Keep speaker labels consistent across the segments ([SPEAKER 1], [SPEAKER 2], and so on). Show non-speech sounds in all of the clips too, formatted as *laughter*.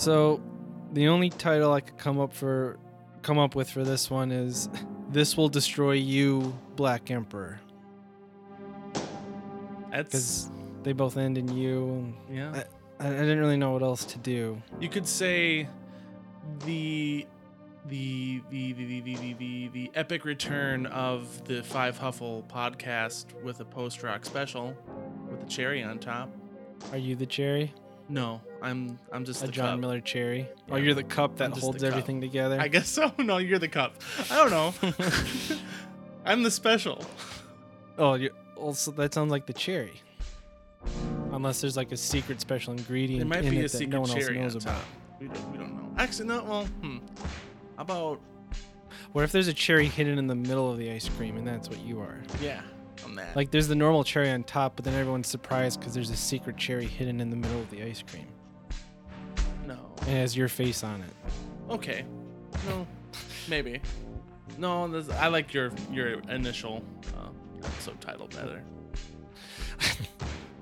[SPEAKER 1] So, the only title I could come up for come up with for this one is *laughs* "This Will Destroy You, Black Emperor,"
[SPEAKER 2] That's
[SPEAKER 1] because they both end in "you."
[SPEAKER 2] yeah.
[SPEAKER 1] I, I didn't really know what else to do.
[SPEAKER 2] You could say the the the the the the, the, the, the epic return of the Five Huffle podcast with a post rock special with a cherry on top.
[SPEAKER 1] Are you the cherry?
[SPEAKER 2] No, I'm I'm just
[SPEAKER 1] A
[SPEAKER 2] the
[SPEAKER 1] John
[SPEAKER 2] cup.
[SPEAKER 1] Miller cherry?
[SPEAKER 2] Yeah.
[SPEAKER 1] you're the cup that
[SPEAKER 2] I'm
[SPEAKER 1] holds
[SPEAKER 2] cup.
[SPEAKER 1] everything together?
[SPEAKER 2] I guess so. *laughs* No, you're the cup. I don't know. *laughs* I'm the special.
[SPEAKER 1] oh, you also that sounds like the cherry. Unless there's like a secret special ingredient
[SPEAKER 2] There might
[SPEAKER 1] in
[SPEAKER 2] be
[SPEAKER 1] it
[SPEAKER 2] a
[SPEAKER 1] that
[SPEAKER 2] secret
[SPEAKER 1] no one else
[SPEAKER 2] cherry on
[SPEAKER 1] knows about.
[SPEAKER 2] top. We don't, we don't know. Actually, no. Well, hmm. How about
[SPEAKER 1] What if there's a cherry hidden in the middle of the ice cream and that's what you are?
[SPEAKER 2] yeah, on that.
[SPEAKER 1] Like there's the normal cherry on top, but then everyone's surprised because there's a secret cherry hidden in the middle of the ice cream.
[SPEAKER 2] No.
[SPEAKER 1] It has your face on it.
[SPEAKER 2] Okay. No. Maybe. No. This, I like your your initial uh, episode title better. *laughs*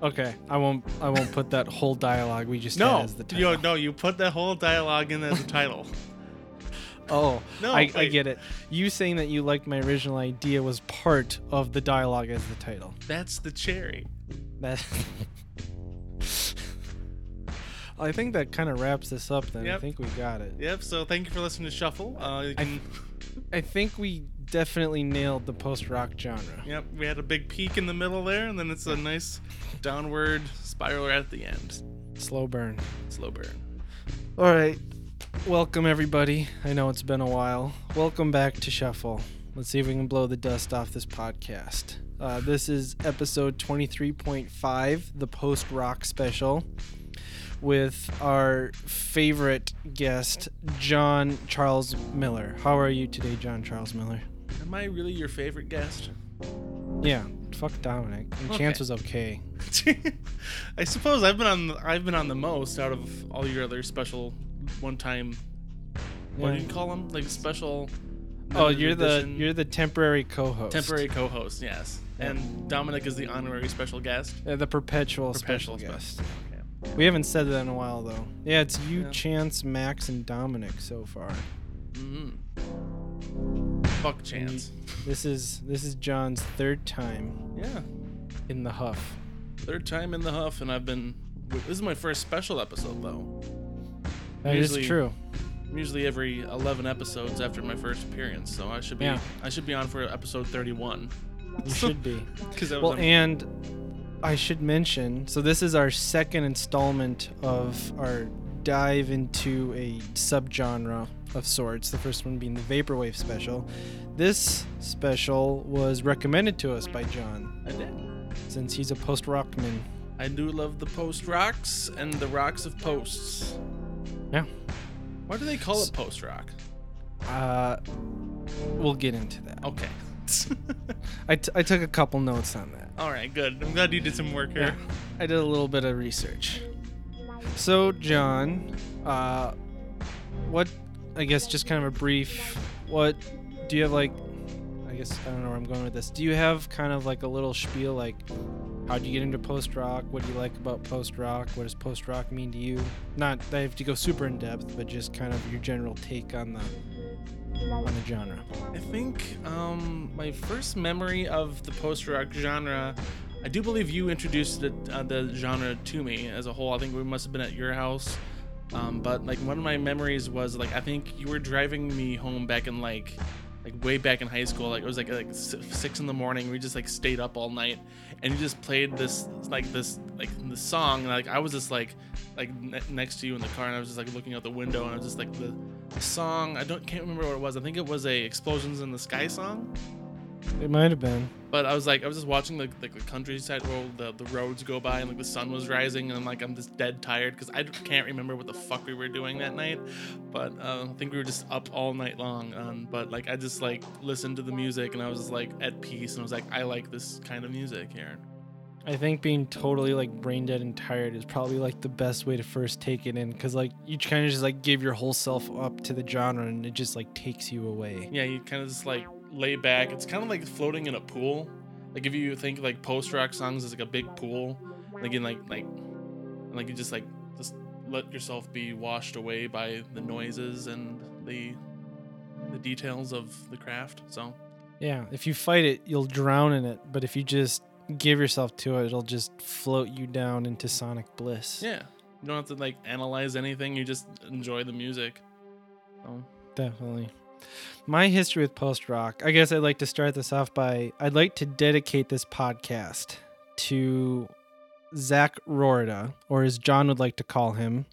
[SPEAKER 1] Okay, I won't. I won't put that whole dialogue we just
[SPEAKER 2] No.
[SPEAKER 1] as the title.
[SPEAKER 2] You no. You put that whole dialogue in as a title. *laughs*
[SPEAKER 1] Oh,
[SPEAKER 2] No,
[SPEAKER 1] I, I get it. You saying that you liked my original idea was part of the dialogue as the title.
[SPEAKER 2] That's the cherry.
[SPEAKER 1] That. *laughs* I think that kind of wraps this up. Then I think we got it.
[SPEAKER 2] Yep. So thank you for listening to Shuffle. Uh, you
[SPEAKER 1] I-
[SPEAKER 2] can,
[SPEAKER 1] I think we definitely nailed the post-rock genre.
[SPEAKER 2] yep. We had a big peak in the middle there, and then it's a nice downward spiral at the end.
[SPEAKER 1] Slow burn.
[SPEAKER 2] Slow burn.
[SPEAKER 1] All right. Welcome, everybody. I know it's been a while. Welcome back to Shuffle. Let's see if we can blow the dust off this podcast. Uh, this is episode 23.5, the post rock special, with our favorite guest, John Charles Miller. How are you today, John Charles Miller?
[SPEAKER 2] Am I really your favorite guest?
[SPEAKER 1] Yeah, fuck Dominic. And
[SPEAKER 2] Okay.
[SPEAKER 1] Chance was okay. *laughs*
[SPEAKER 2] I suppose I've been on I've been on the most out of all your other special one time. What do you call them? Like special.
[SPEAKER 1] Oh, you're the you're the temporary co-host.
[SPEAKER 2] temporary co-host. Yes, and Dominic is the honorary special guest.
[SPEAKER 1] Uh, the perpetual,
[SPEAKER 2] Perpetual
[SPEAKER 1] special guest.
[SPEAKER 2] Okay.
[SPEAKER 1] We haven't said that in a while though. Yeah, it's you,
[SPEAKER 2] Yeah.
[SPEAKER 1] Chance, Max, and Dominic so far.
[SPEAKER 2] hmm Fuck chance.
[SPEAKER 1] This is this is John's third time
[SPEAKER 2] Yeah.
[SPEAKER 1] in the huff.
[SPEAKER 2] Third time in the huff, and I've been. This is my first special episode though.
[SPEAKER 1] That is
[SPEAKER 2] Usually-
[SPEAKER 1] true.
[SPEAKER 2] Usually every 11 episodes after my first appearance, so I should be
[SPEAKER 1] Yeah.
[SPEAKER 2] I should be on for episode 31.
[SPEAKER 1] You should be. *laughs*
[SPEAKER 2] Because
[SPEAKER 1] Well, and I should mention, so this is our second installment of our dive into a subgenre of sorts. The first one being the vaporwave special. This special was recommended to us by John
[SPEAKER 2] I did.
[SPEAKER 1] since he's a post-rockman.
[SPEAKER 2] I do love the post rocks and the rocks of posts.
[SPEAKER 1] Yeah.
[SPEAKER 2] Why do they call it post rock?
[SPEAKER 1] Uh, we'll get into that.
[SPEAKER 2] Okay. *laughs*
[SPEAKER 1] I, t- I took a couple notes on that.
[SPEAKER 2] All right, good. I'm glad you did some work here.
[SPEAKER 1] Yeah, I did a little bit of research. So, John, uh, what, I guess just kind of a brief, what, do you have like, I guess, I don't know where I'm going with this. Do you have kind of like a little spiel, like, how'd you get into post rock? What do you like about post rock? What does post rock mean to you? Not that I have to go super in depth, but just kind of your general take on the, on the genre.
[SPEAKER 2] I think um, my first memory of the post rock genre, I do believe you introduced it, uh, the genre to me as a whole. I think we must have been at your house. Um, but like one of my memories was like I think you were driving me home back in like like way back in high school. Like it was like like six in the morning. We just like stayed up all night, and you just played this like this like the song. And, like I was just like like ne- next to you in the car, and I was just like looking out the window, and I was just like the song. I don't can't remember what it was. I think it was a Explosions in the Sky song.
[SPEAKER 1] It might have been.
[SPEAKER 2] But I was like, I was just watching the like the countryside where the the roads go by, and like the sun was rising, and I'm like, I'm just dead tired because I can't remember what the fuck we were doing that night. But uh, I think we were just up all night long. Um, but like I just like listened to the music, and I was like at peace, and I was like, I like this kind of music here.
[SPEAKER 1] I think being totally like brain dead and tired is probably like the best way to first take it in because like you kind of just like give your whole self up to the genre and it just like takes you away.
[SPEAKER 2] Yeah, you kind of just like lay back. It's kind of like floating in a pool. Like if you think like post rock songs is like a big pool, like in like like like you just like just let yourself be washed away by the noises and the the details of the craft. So
[SPEAKER 1] Yeah, if you fight it, you'll drown in it, but if you just give yourself to it, it'll just float you down into sonic bliss.
[SPEAKER 2] yeah, you don't have to like analyze anything. You just enjoy the music. So
[SPEAKER 1] Definitely. My history with post rock, I guess I'd like to start this off by I'd like to dedicate this podcast to Zach Rorda, or as John would like to call him.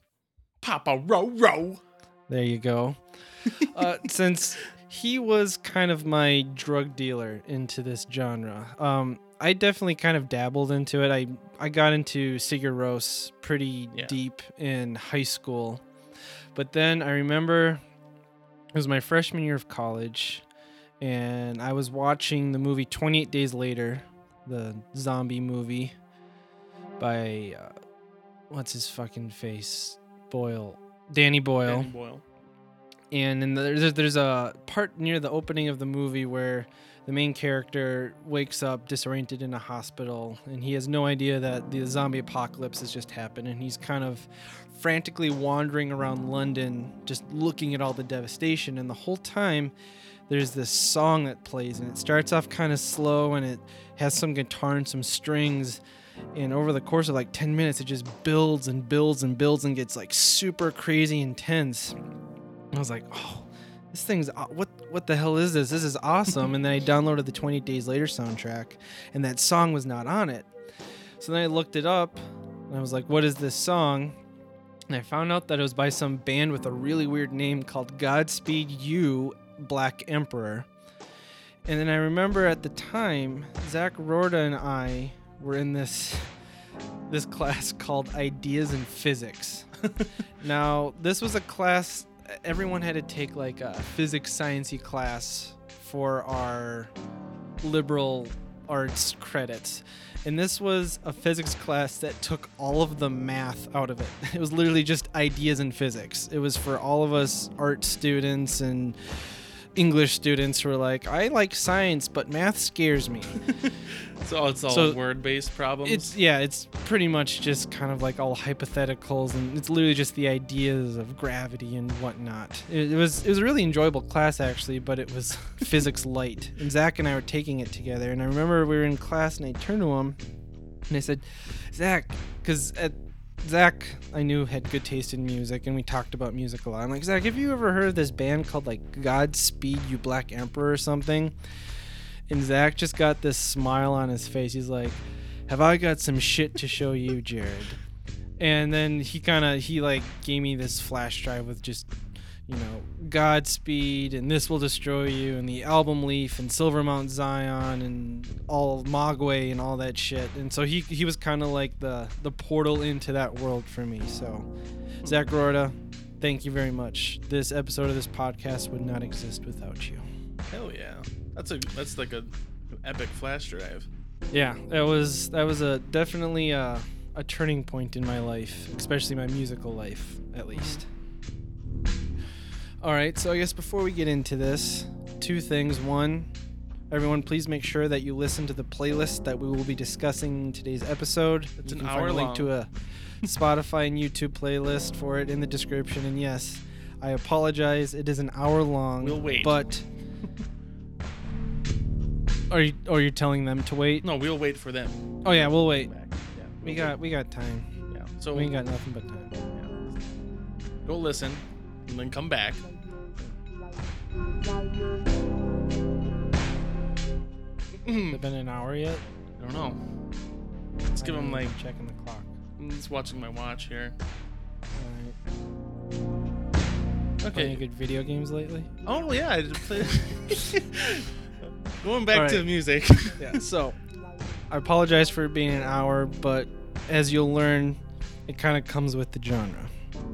[SPEAKER 2] Papa Row Row.
[SPEAKER 1] There you go. *laughs* uh, since he was kind of my drug dealer into this genre, um, I definitely kind of dabbled into it. I I got into Sigur Rós pretty
[SPEAKER 2] Yeah.
[SPEAKER 1] deep in high school, but then I remember it was my freshman year of college, and I was watching the movie 28 Days Later, the zombie movie by uh, what's his fucking face? Boyle, Danny Boyle.
[SPEAKER 2] Danny Boyle.
[SPEAKER 1] and then there's there's a part near the opening of the movie where the main character wakes up disoriented in a hospital and he has no idea that the zombie apocalypse has just happened and he's kind of frantically wandering around London just looking at all the devastation. And the whole time there's this song that plays and it starts off kind of slow and it has some guitar and some strings. And over the course of like 10 minutes it just builds and builds and builds and gets like super crazy intense. I was like, oh, this thing's what what the hell is this? This is awesome. and then I downloaded the 20 Days Later soundtrack, and that song was not on it. So then I looked it up, and I was like, what is this song? And I found out that it was by some band with a really weird name called Godspeed You Black Emperor. And then I remember at the time, Zach Rorda and I were in this this class called Ideas in Physics. *laughs* now, this was a class everyone had to take like a physics sciencey class for our liberal arts credits. And this was a physics class that took all of the math out of it. *laughs* It was literally just ideas in physics. It was for all of us art students and English students were like, I like science, but math scares me. *laughs*
[SPEAKER 2] So it's all
[SPEAKER 1] So-
[SPEAKER 2] word-based problems.
[SPEAKER 1] It's yeah, it's pretty much just kind of like all hypotheticals, and it's literally just the ideas of gravity and whatnot. It, it was it was a really enjoyable class actually, but it was *laughs* physics light. And Zach and I were taking it together, and I remember we were in class, and I turned to him, and I said, Zach, because at Zach I knew had good taste in music, and we talked about music a lot. I'm like, Zach, have you ever heard of this band called like Godspeed You Black Emperor or something? And Zach just got this smile on his face. He's like, "Have I got some shit to show you, Jared?" And then he kind of he like gave me this flash drive with just you know Godspeed and This Will Destroy You and the album Leaf and Silver Mount Zion and all Mogwai and all that shit. And so he he was kind of like the the portal into that world for me. So Zach Rorda, thank you very much. This episode of this podcast would not exist without you.
[SPEAKER 2] Hell yeah. That's a that's like a epic flash drive.
[SPEAKER 1] Yeah, that was that was a definitely a, a turning point in my life, especially my musical life, at least. All right, so I guess before we get into this, two things. One, everyone, please make sure that you listen to the playlist that we will be discussing in today's episode.
[SPEAKER 2] It's
[SPEAKER 1] You
[SPEAKER 2] an
[SPEAKER 1] can find
[SPEAKER 2] hour
[SPEAKER 1] a link to a Spotify and YouTube playlist for it in the description. And yes, I apologize. It is an hour long.
[SPEAKER 2] We'll wait.
[SPEAKER 1] But are you? Are you telling them to wait?
[SPEAKER 2] No, we'll wait for them.
[SPEAKER 1] Oh yeah, we'll wait.
[SPEAKER 2] Yeah.
[SPEAKER 1] We
[SPEAKER 2] we'll
[SPEAKER 1] got we got time.
[SPEAKER 2] Yeah. So
[SPEAKER 1] We ain't got nothing but time.
[SPEAKER 2] yeah. Go listen, and then come back. Mm.
[SPEAKER 1] Has it been an hour yet?
[SPEAKER 2] I don't know. Let's give him like.
[SPEAKER 1] checking the clock.
[SPEAKER 2] I'm just watching my watch here.
[SPEAKER 1] Alright. Playing
[SPEAKER 2] Okay.
[SPEAKER 1] good video games lately?
[SPEAKER 2] Oh yeah, I just played. *laughs* Going back
[SPEAKER 1] All
[SPEAKER 2] to
[SPEAKER 1] right.
[SPEAKER 2] music. *laughs*
[SPEAKER 1] Yeah. So, I apologize for being an hour, but as you'll learn, it kind of comes with the genre.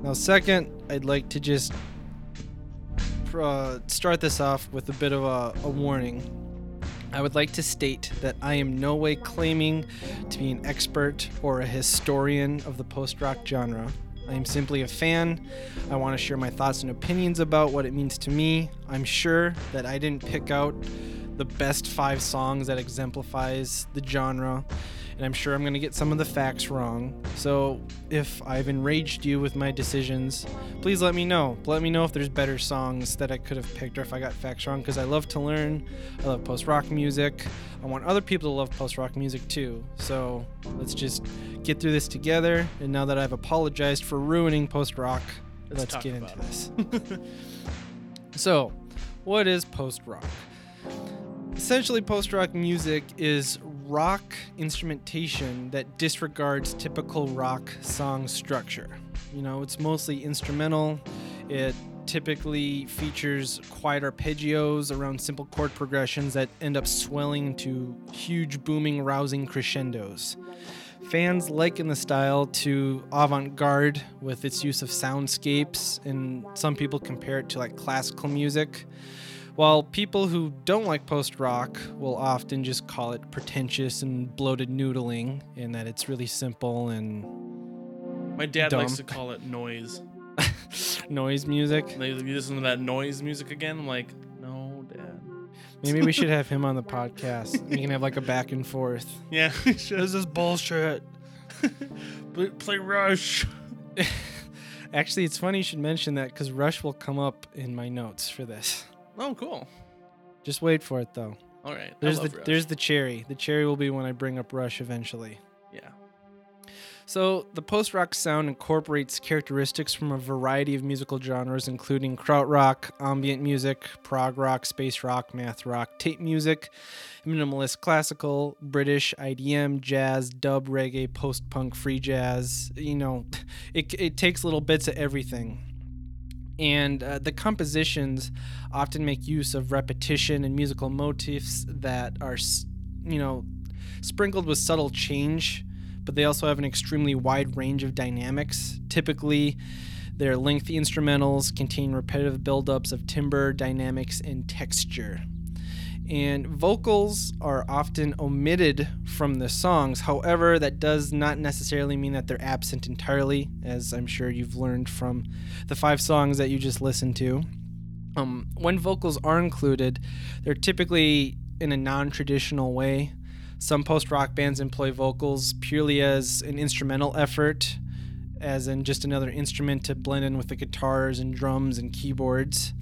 [SPEAKER 1] Now, second, I'd like to just uh, start this off with a bit of a, a warning. I would like to state that I am no way claiming to be an expert or a historian of the post rock genre. I am simply a fan. I want to share my thoughts and opinions about what it means to me. I'm sure that I didn't pick out the best five songs that exemplifies the genre and I'm sure I'm going to get some of the facts wrong. So if I've enraged you with my decisions, please let me know. Let me know if there's better songs that I could have picked or if I got facts wrong because I love to learn. I love post rock music. I want other people to love post rock music too. So let's just get through this together. And now that I've apologized for ruining post rock, let's,
[SPEAKER 2] talk
[SPEAKER 1] get into this. *laughs* so, what is post rock? Essentially, post rock music is rock instrumentation that disregards typical rock song structure. You know, it's mostly instrumental. It typically features quiet arpeggios around simple chord progressions that end up swelling into huge, booming, rousing crescendos. Fans liken the style to avant garde with its use of soundscapes, and some people compare it to like classical music. While people who don't like post rock will often just call it pretentious and bloated noodling, in that it's really simple and
[SPEAKER 2] My dad likes to call it noise. *laughs*
[SPEAKER 1] noise music.
[SPEAKER 2] They you listen to that noise music again. I'm like, no, dad.
[SPEAKER 1] Maybe we should *laughs* have him on the podcast. We can have like a back and forth.
[SPEAKER 2] Yeah, *laughs* we should.
[SPEAKER 1] This is bullshit.
[SPEAKER 2] Play- Play Rush.
[SPEAKER 1] Actually, it's funny you should mention that because Rush will come up in my notes for this.
[SPEAKER 2] Oh, cool.
[SPEAKER 1] Just wait for it though.
[SPEAKER 2] All right.
[SPEAKER 1] There's the
[SPEAKER 2] Rush.
[SPEAKER 1] there's the cherry. The cherry will be when I bring up Rush eventually.
[SPEAKER 2] yeah.
[SPEAKER 1] So, the post rock sound incorporates characteristics from a variety of musical genres, including krautrock, ambient music, prog rock, space rock, math rock, tape music, minimalist classical, British, IDM, jazz, dub, reggae, post punk, free jazz. You know, *laughs* it, it takes little bits of everything. And uh, the compositions often make use of repetition and musical motifs that are, you know, sprinkled with subtle change but they also have an extremely wide range of dynamics. Typically, their lengthy instrumentals contain repetitive buildups of timbre, dynamics, and texture. And vocals are often omitted from the songs. However, that does not necessarily mean that they're absent entirely, as I'm sure you've learned from the five songs that you just listened to. Um, when vocals are included, they're typically in a non traditional way. Some post rock bands employ vocals purely as an instrumental effort, as in just another instrument to blend in with the guitars and drums and keyboards.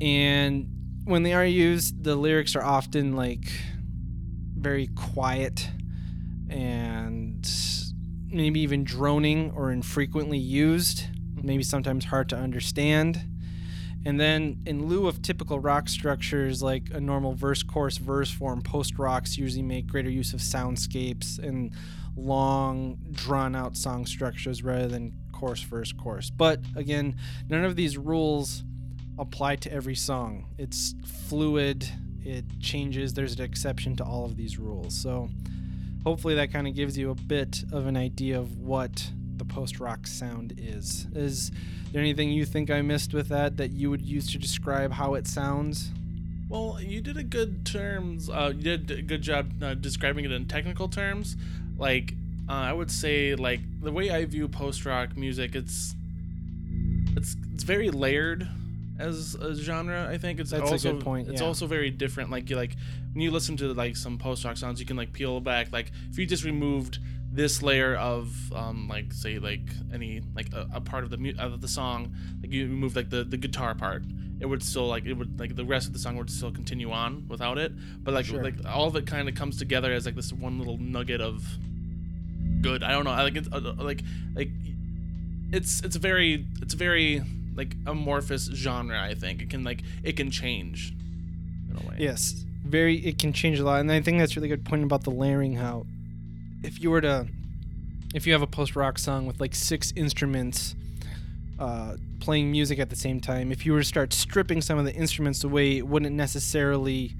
[SPEAKER 1] And when they are used, the lyrics are often like very quiet and maybe even droning or infrequently used, maybe mm-hmm. sometimes hard to understand. And then, in lieu of typical rock structures like a normal verse, chorus, verse form, post rocks usually make greater use of soundscapes and long, drawn out song structures rather than chorus, verse, chorus. But again, none of these rules apply to every song. It's fluid, it changes, there's an exception to all of these rules. So, hopefully, that kind of gives you a bit of an idea of what the post rock sound is. Is there anything you think I missed with that that you would use to describe how it sounds?
[SPEAKER 2] Well, you did a good terms. Uh, you did a good job uh, describing it in technical terms. Like, uh, I would say, like the way I view post rock music, it's it's it's very layered as a genre. I think it's
[SPEAKER 1] That's a
[SPEAKER 2] also
[SPEAKER 1] good point,
[SPEAKER 2] it's
[SPEAKER 1] yeah.
[SPEAKER 2] also very different. Like you like when you listen to like some post rock sounds, you can like peel back. Like if you just removed this layer of um like say like any like a, a part of the mu- of the song like you remove like the the guitar part it would still like it would like the rest of the song would still continue on without it but like
[SPEAKER 1] Sure.
[SPEAKER 2] like all of it kind of comes together as like this one little nugget of good i don't know I like it's uh, like like it's it's very it's very like amorphous genre i think it can like it can change in a way
[SPEAKER 1] Yes, very. It can change a lot, and I think that's a really good point about the layering. How, if you were to, if you have a post rock song with like six instruments, uh, playing music at the same time, if you were to start stripping some of the instruments away, it wouldn't necessarily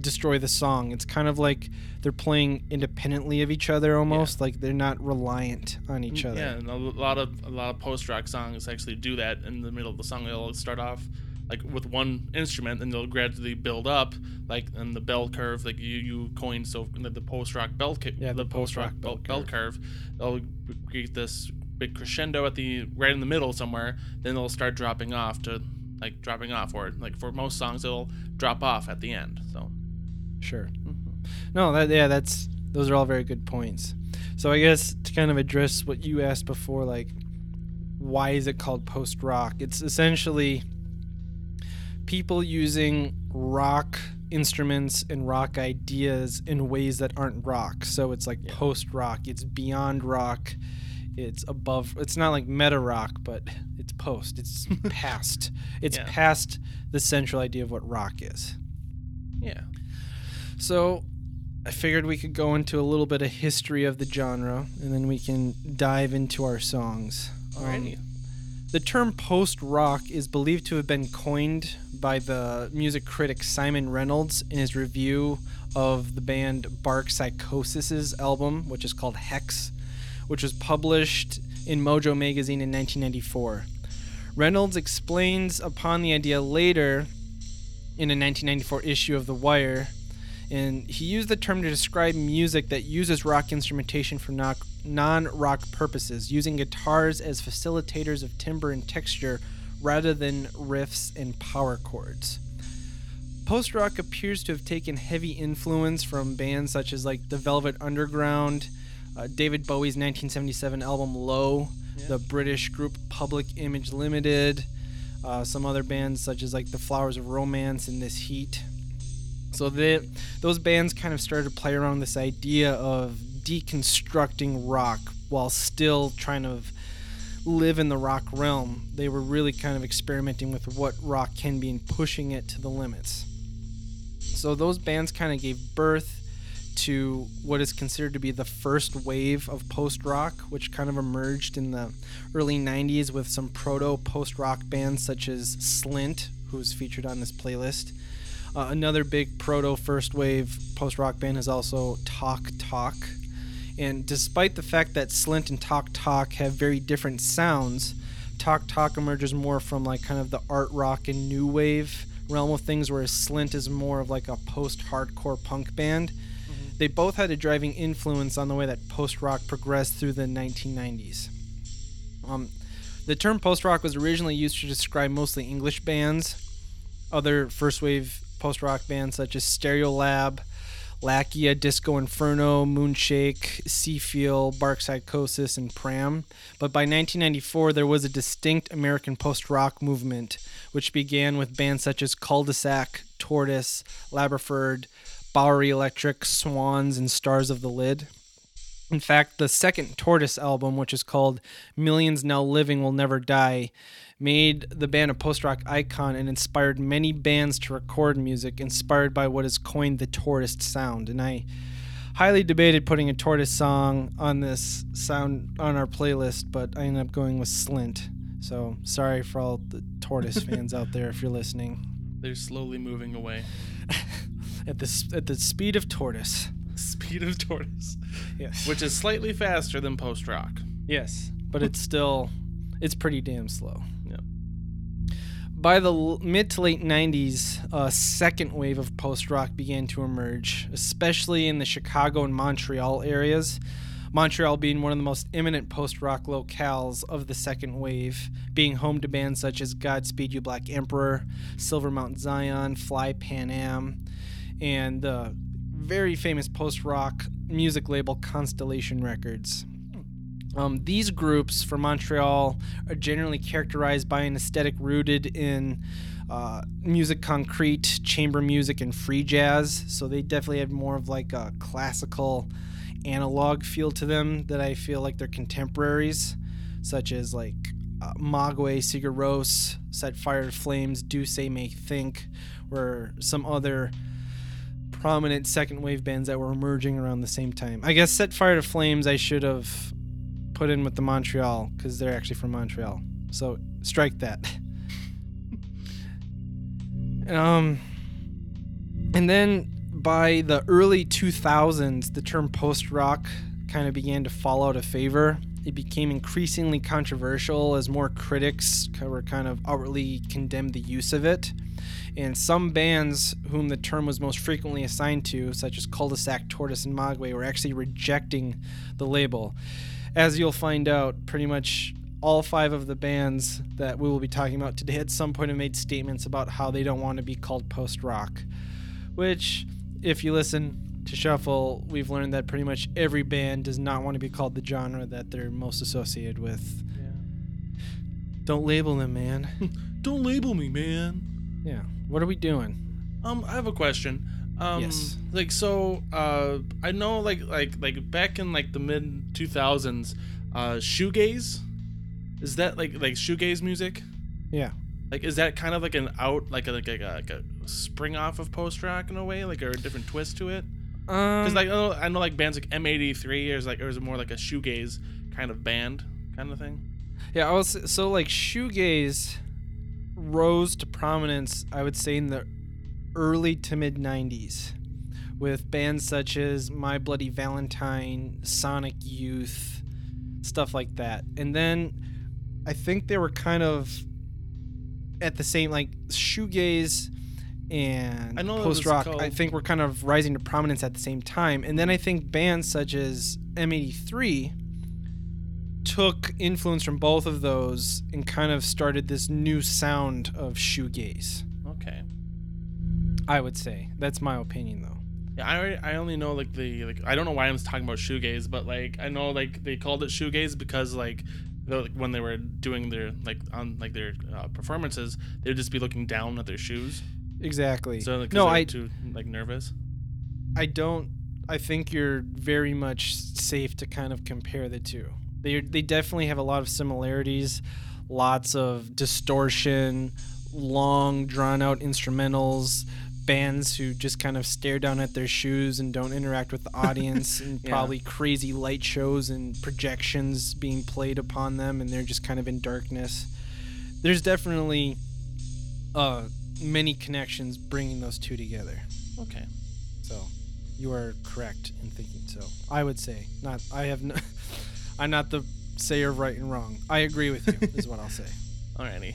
[SPEAKER 1] destroy the song. It's kind of like they're playing independently of each other, almost like they're not reliant on each mm, other.
[SPEAKER 2] Yeah, and a lot of a lot of post rock songs actually do that in the middle of the song. They'll start off like with one instrument, and they'll gradually build up, like in the bell curve, like you you coined so the, the post rock bell ca-
[SPEAKER 1] Yeah,
[SPEAKER 2] the
[SPEAKER 1] the
[SPEAKER 2] post rock bell, bell curve. They'll create this big crescendo at the right in the middle somewhere. Then they'll start dropping off to like dropping off, or like for most songs, it'll drop off at the end. So
[SPEAKER 1] Sure. Mm-hmm. No, that yeah, that's those are all very good points. So I guess to kind of address what you asked before, like why is it called post rock? It's essentially people using rock instruments and rock ideas in ways that aren't rock. So it's like
[SPEAKER 2] Yeah.
[SPEAKER 1] post rock. It's beyond rock. It's above. It's not like meta rock, but it's post. It's *laughs* past. It's
[SPEAKER 2] Yeah.
[SPEAKER 1] past the central idea of what rock is.
[SPEAKER 2] Yeah.
[SPEAKER 1] So I figured we could go into a little bit of history of the genre, and then we can dive into our songs. Um, the term post rock is believed to have been coined by the music critic Simon Reynolds in his review of the band Bark Psychosis's album, which is called Hex, which was published in Mojo magazine in 1994. Reynolds explains upon the idea later in a 1994 issue of The Wire, and he used the term to describe music that uses rock instrumentation for non rock purposes, using guitars as facilitators of timbre and texture rather than riffs and power chords. Post rock appears to have taken heavy influence from bands such as like the Velvet Underground, uh, David Bowie's 1977 album Low,
[SPEAKER 2] Yeah.
[SPEAKER 1] the British group Public Image Limited, uh, some other bands such as like the Flowers of Romance and This Heat. So those bands kind of started to play around this idea of deconstructing rock while still trying to live in the rock realm. They were really kind of experimenting with what rock can be and pushing it to the limits. So those bands kind of gave birth to what is considered to be the first wave of post rock, which kind of emerged in the early 90s with some proto post rock bands such as Slint, who's featured on this playlist. Uh, another big proto first wave post rock band is also Talk Talk. And despite the fact that Slint and Talk Talk have very different sounds, Talk Talk emerges more from like kind of the art rock and new wave realm of things, whereas Slint is more of like a post hardcore punk band. They both had a driving influence on the way that post rock progressed through the 1990s. Um, the term post rock was originally used to describe mostly English bands. Other first wave post rock bands such as Stereolab, Laika, Disco Inferno, Moonshake, Seefeel, Bark Psychosis, and Pram. But by 1994, there was a distinct American post rock movement, which began with bands such as Cul de Sac, Tortoise, Labradford, Bowery Electric, Swans, and Stars of the Lid. In fact, the second Tortoise album, which is called Millions Now Living Will Never Die, made the band a post rock icon and inspired many bands to record music inspired by what is coined the Tortoise sound. And I highly debated putting a Tortoise song on this sound on our playlist, but I ended up going with Slint. So sorry for all the Tortoise *laughs* fans out there if you're listening.
[SPEAKER 2] They're slowly moving away. *laughs*
[SPEAKER 1] At the at the speed of Tortoise.
[SPEAKER 2] Speed of tortoise,
[SPEAKER 1] Yes.
[SPEAKER 2] which is slightly faster than post rock.
[SPEAKER 1] Yes, but it's still it's pretty damn slow. By the l- mid to late 90s, a second wave of post rock began to emerge, especially in the Chicago and Montreal areas. Montreal being one of the most eminent post rock locales of the second wave, being home to bands such as Godspeed You Black Emperor, Silver Mount Zion, Fly Pan Am, and the very famous post rock music label Constellation Records. Um, these groups from Montreal are generally characterized by an aesthetic rooted in uh, musique concrète, chamber music, and free jazz. So they definitely have more of like a classical analog feel to them that I feel like their contemporaries, such as like uh, Mogwai, Sigur Rós, Set Fire to Flames, Do Say Make Think, were some other prominent second wave bands that were emerging around the same time. I guess Set Fire to Flames I should have put in with the Montreal because they're actually from Montreal. So strike that. *laughs* um, and then by the early 2000s, the term post rock kind of began to fall out of favor. It became increasingly controversial as more critics were kind of outwardly condemned the use of it. And some bands whom the term was most frequently assigned to, such as Cul-de-sac, Tortoise, and Mogwai, were actually rejecting the label. As you'll find out, pretty much all five of the bands that we will be talking about today at some point have made statements about how they don't want to be called post rock. Which, if you listen to shuffle, we've learned that pretty much every band does not want to be called the genre that they're most associated with.
[SPEAKER 2] Yeah.
[SPEAKER 1] Don't label them, man. *laughs*
[SPEAKER 2] Don't label me, man.
[SPEAKER 1] yeah. What are we doing?
[SPEAKER 2] Um, I have a question. Um,
[SPEAKER 1] Yes.
[SPEAKER 2] Like so, uh, I know like like like back in like the mid two thousands, uh, shoegaze, is that like like shoegaze music?
[SPEAKER 1] Yeah.
[SPEAKER 2] Like, is that kind of like an out like a like a, like a spring off of post rock in a way, like or a different twist to it?
[SPEAKER 1] Um,
[SPEAKER 2] Because like I know, I know like bands like M83 is like or is it more like a shoegaze kind of band kind of thing?
[SPEAKER 1] Yeah, I was so like shoegaze rose to prominence. I would say in the early to mid '90s, with bands such as My Bloody Valentine, Sonic Youth, stuff like that. And then I think they were kind of at the same like shoegaze and post rock. I think were kind of rising to prominence at the same time. And then I think bands such as M83 took influence from both of those and kind of started this new sound of shoegaze. I would say that's my opinion, though.
[SPEAKER 2] Yeah, I already, I only know like the like I don't know why I'm talking about shoegaze, but like I know like they called it shoegaze because like, when they were doing their like on like their uh, performances, they would just be looking down at their shoes.
[SPEAKER 1] Exactly.
[SPEAKER 2] So like,
[SPEAKER 1] no, I
[SPEAKER 2] too like nervous.
[SPEAKER 1] I don't. I think you're very much safe to kind of compare the two. They they definitely have a lot of similarities, lots of distortion, long drawn out instrumentals, bands who just kind of stare down at their shoes and don't interact with the *laughs* audience, and
[SPEAKER 2] Yeah.
[SPEAKER 1] probably crazy light shows and projections being played upon them, and they're just kind of in darkness. There's definitely uh, many connections bringing those two together.
[SPEAKER 2] Okay.
[SPEAKER 1] So, you are correct in thinking so. I would say not. I have no. *laughs* I'm not the sayer of right and wrong. I agree with you. is what I'll say. *laughs*
[SPEAKER 2] Alrighty.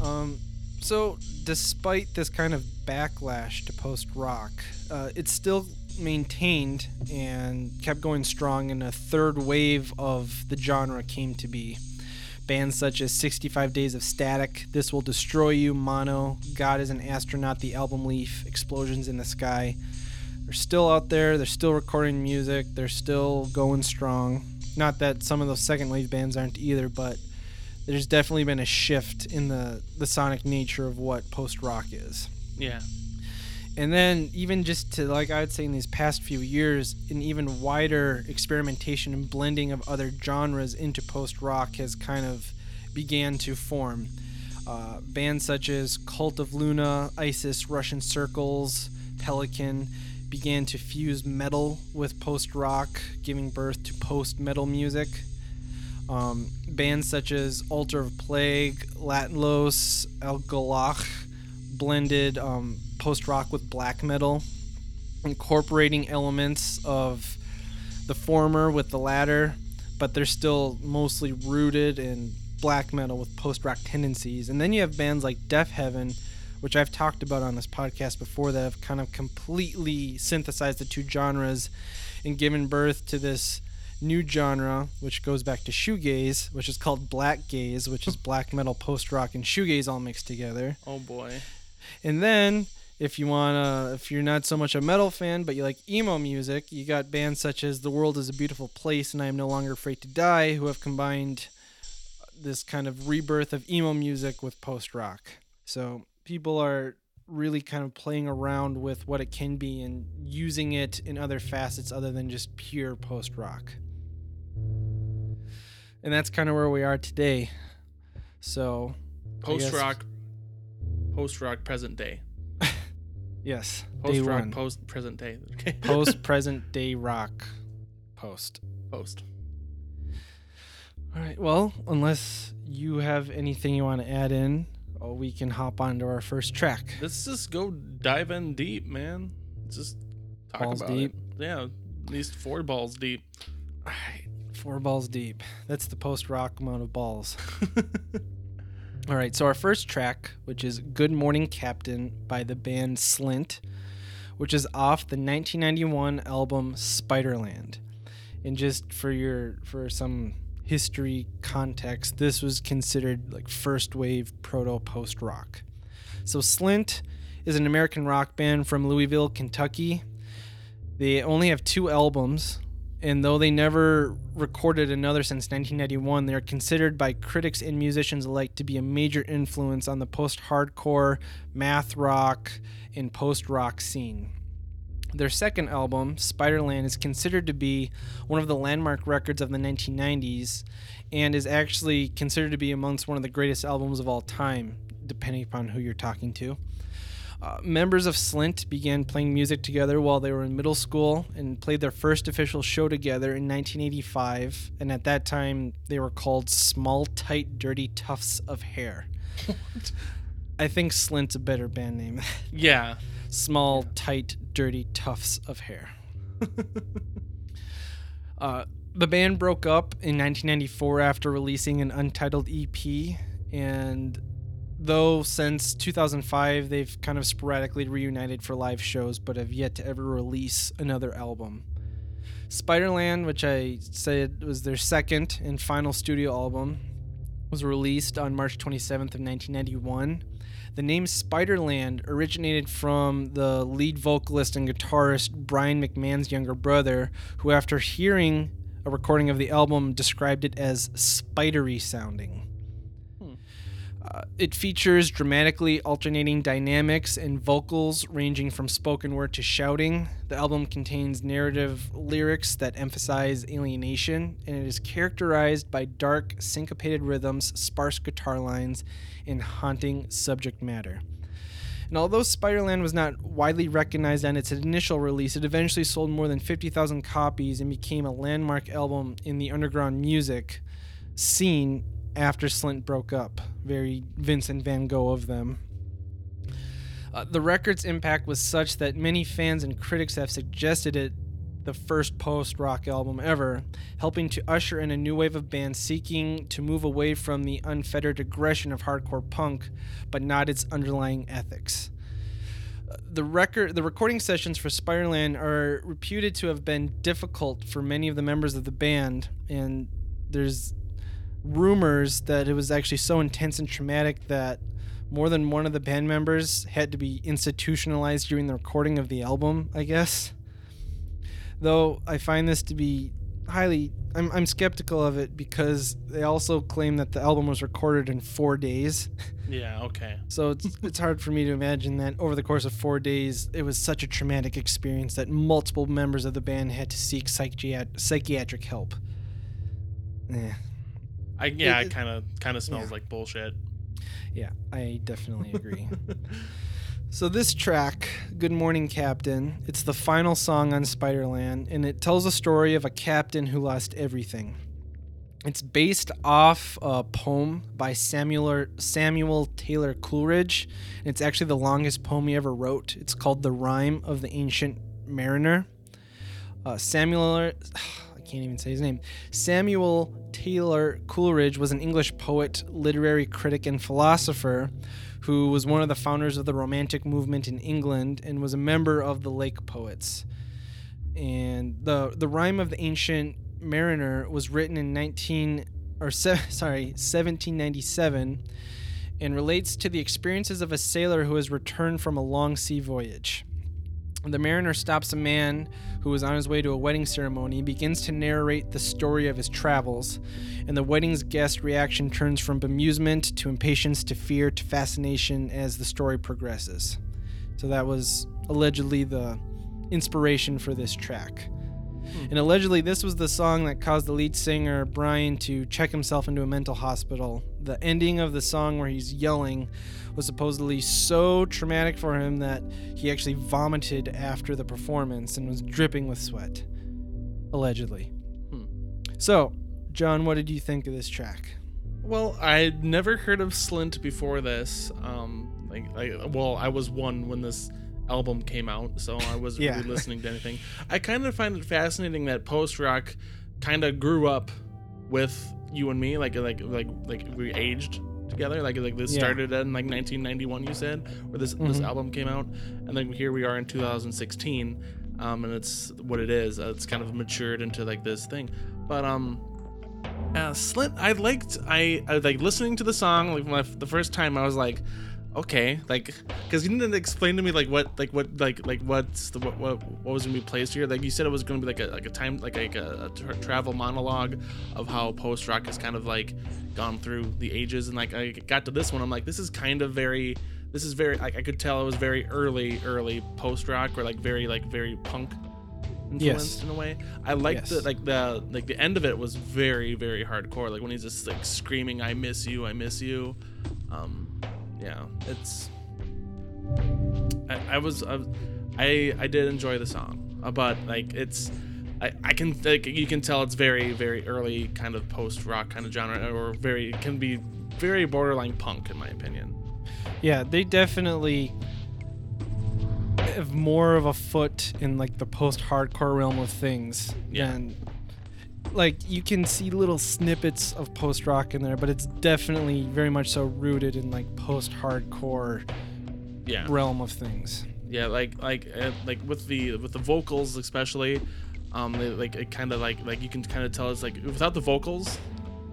[SPEAKER 1] Um, so despite this kind of backlash to post rock, uh, it's still maintained and kept going strong, and a third wave of the genre came to be. Bands such as 65 Days of Static, This Will Destroy You, Mono, God is an Astronaut, The Album Leaf, Explosions in the Sky. They're still out there, they're still recording music, they're still going strong. Not that some of those second wave bands aren't either, but there's definitely been a shift in the, the sonic nature of what post rock is.
[SPEAKER 2] Yeah.
[SPEAKER 1] And then even just to like I would say in these past few years, an even wider experimentation and blending of other genres into post rock has kind of began to form. Uh, bands such as Cult of Luna, Isis, Russian Circles, Pelican began to fuse metal with post rock, giving birth to post metal music. Um, bands such as Altar of Plague, Lantlôs, El Galach blended um, post rock with black metal, incorporating elements of the former with the latter, but they're still mostly rooted in black metal with post rock tendencies. And then you have bands like Deafheaven, which I've talked about on this podcast before, that have kind of completely synthesized the two genres and given birth to this new genre, which goes back to shoegaze, which is called black gaze, which is *laughs* black metal, post rock, and shoegaze all mixed together.
[SPEAKER 2] Oh boy.
[SPEAKER 1] And then if you wanna if you're not so much a metal fan but you like emo music, you got bands such as The World is a Beautiful Place and I Am No Longer Afraid to Die who have combined this kind of rebirth of emo music with post rock. So people are really kind of playing around with what it can be and using it in other facets other than just pure post rock. And that's kind of where we are today. So
[SPEAKER 2] Post rock. Post rock present day. *laughs*
[SPEAKER 1] yes,
[SPEAKER 2] post rock, post present day. *laughs* Okay.
[SPEAKER 1] post *laughs* present day rock post.
[SPEAKER 2] Post.
[SPEAKER 1] All right. Well, unless you have anything you want to add in, oh, we can hop on to our first track.
[SPEAKER 2] Let's just go dive in deep, man. Let's just talk
[SPEAKER 1] Balls
[SPEAKER 2] about
[SPEAKER 1] deep?
[SPEAKER 2] it. Yeah, at least four balls deep.
[SPEAKER 1] All right. Four balls deep. That's the post rock amount of balls. *laughs* All right. So our first track, which is "Good Morning Captain" by the band Slint, which is off the 1991 album Spiderland. And just for your for some history context, this was considered like first wave proto post rock. So Slint is an American rock band from Louisville, Kentucky. They only have two albums, and though they never recorded another since 1991, they are considered by critics and musicians alike to be a major influence on the post hardcore, math rock, and post rock scene. Their second album, Spiderland, is considered to be one of the landmark records of the 1990s and is actually considered to be amongst one of the greatest albums of all time, depending upon who you're talking to. Uh, members of Slint began playing music together while they were in middle school and played their first official show together in 1985. And at that time, they were called Small, Tight, Dirty Tufts of Hair. *laughs* I think Slint's a better band name. *laughs*
[SPEAKER 2] Yeah.
[SPEAKER 1] Small, tight, dirty tufts of hair. *laughs* uh, the band broke up in 1994 after releasing an untitled EP, and though since 2005 they've kind of sporadically reunited for live shows, but have yet to ever release another album. Spiderland, which I said was their second and final studio album, was released on March 27th of 1991. The name Spiderland originated from the lead vocalist and guitarist Brian McMahan's younger brother, who, after hearing a recording of the album, described it as spidery sounding. Uh, it features dramatically alternating dynamics and vocals ranging from spoken word to shouting. The album contains narrative lyrics that emphasize alienation, and it is characterized by dark, syncopated rhythms, sparse guitar lines, and haunting subject matter. And although Spiderland was not widely recognized on its initial release, it eventually sold more than 50,000 copies and became a landmark album in the underground music scene after Slint broke up. Very Vincent van Gogh of them. Uh, the record's impact was such that many fans and critics have suggested it the first post rock album ever, helping to usher in a new wave of bands seeking to move away from the unfettered aggression of hardcore punk, but not its underlying ethics. Uh, the record, the recording sessions for Spiderland are reputed to have been difficult for many of the members of the band, and there's rumors that it was actually so intense and traumatic that more than one of the band members had to be institutionalized during the recording of the album, I guess. Though I find this to be highly I'm, I'm skeptical of it because they also claim that the album was recorded in four days. *laughs*
[SPEAKER 2] Yeah, okay.
[SPEAKER 1] So it's it's hard for me to imagine that over the course of four days it was such a traumatic experience that multiple members of the band had to seek psychiat- psychiatric help. Eh,
[SPEAKER 2] I yeah,
[SPEAKER 1] It-
[SPEAKER 2] it kind of kind of smells
[SPEAKER 1] yeah.
[SPEAKER 2] like bullshit.
[SPEAKER 1] Yeah, I definitely *laughs* agree. so this track, Good Morning Captain, it's the final song on Spiderland and it tells a story of a captain who lost everything. It's based off a poem by Samuel Samuel Taylor Coleridge, and it's actually the longest poem he ever wrote. It's called "The Rime of the Ancient Mariner." Uh, Samuel, can't even say his name. Samuel Taylor Coleridge was an English poet, literary critic, and philosopher who was one of the founders of the Romantic movement in England and was a member of the Lake Poets. And the the rime of the ancient mariner was written in 19 or se- *laughs* sorry 1797 and relates to the experiences of a sailor who has returned from a long sea voyage. The mariner stops a man who is on his way to a wedding ceremony begins to narrate the story of his travels. And the wedding's guest reaction turns from bemusement to impatience to fear to fascination as the story progresses. So that was allegedly the inspiration for this track. And allegedly, this was the song that caused the lead singer, Brian, to check himself into a mental hospital. The ending of the song, where he's yelling, was supposedly so traumatic for him that he actually vomited after the performance and was dripping with sweat. Allegedly.
[SPEAKER 2] Hmm.
[SPEAKER 1] So, John, what did you think of this track?
[SPEAKER 2] Well, I'd never heard of Slint before this. Um, like, like, well, I was one when this album came out, so I wasn't
[SPEAKER 1] Yeah.
[SPEAKER 2] really *laughs* listening to anything. I kind of find it fascinating that post rock kind of grew up with you and me, like, like, like, like we aged together. Like, like this
[SPEAKER 1] Yeah.
[SPEAKER 2] started in like 1991, you said, where this this
[SPEAKER 1] Mhm.
[SPEAKER 2] album came out, and then here we are in 2016, um, and it's what it is. Uh, it's kind of matured into like this thing, but um. Uh, Slint, I liked I, I like listening to the song like my, the first time I was like, okay, like, because you didn't explain to me like what, like what, like, like what's the what what, what was gonna be placed here. Like you said, it was gonna be like a like a time like like a, a tra- travel monologue of how post rock has kind of like gone through the ages, and like I got to this one, I'm like, this is kind of very. This is very like I could tell it was very early, early post rock or like very like very punk influenced
[SPEAKER 1] Yes.
[SPEAKER 2] in a way. I like
[SPEAKER 1] Yes.
[SPEAKER 2] the like the like the end of it was very very hardcore. Like when he's just like screaming, "I miss you, I miss you." Um, yeah, it's. I, I was I, I I did enjoy the song, uh, but like it's. I, I can like you can tell it's very very early kind of post rock kind of genre or very it can be very borderline punk in my opinion.
[SPEAKER 1] Yeah, they definitely have more of a foot in like the post-hardcore realm of things
[SPEAKER 2] Yeah.
[SPEAKER 1] than like you can see little snippets of post-rock in there, but it's definitely very much so rooted in like post-hardcore
[SPEAKER 2] Yeah.
[SPEAKER 1] realm of things.
[SPEAKER 2] yeah like like uh, like with the with the vocals especially um they, like it kind of like like you can kind of tell it's like without the vocals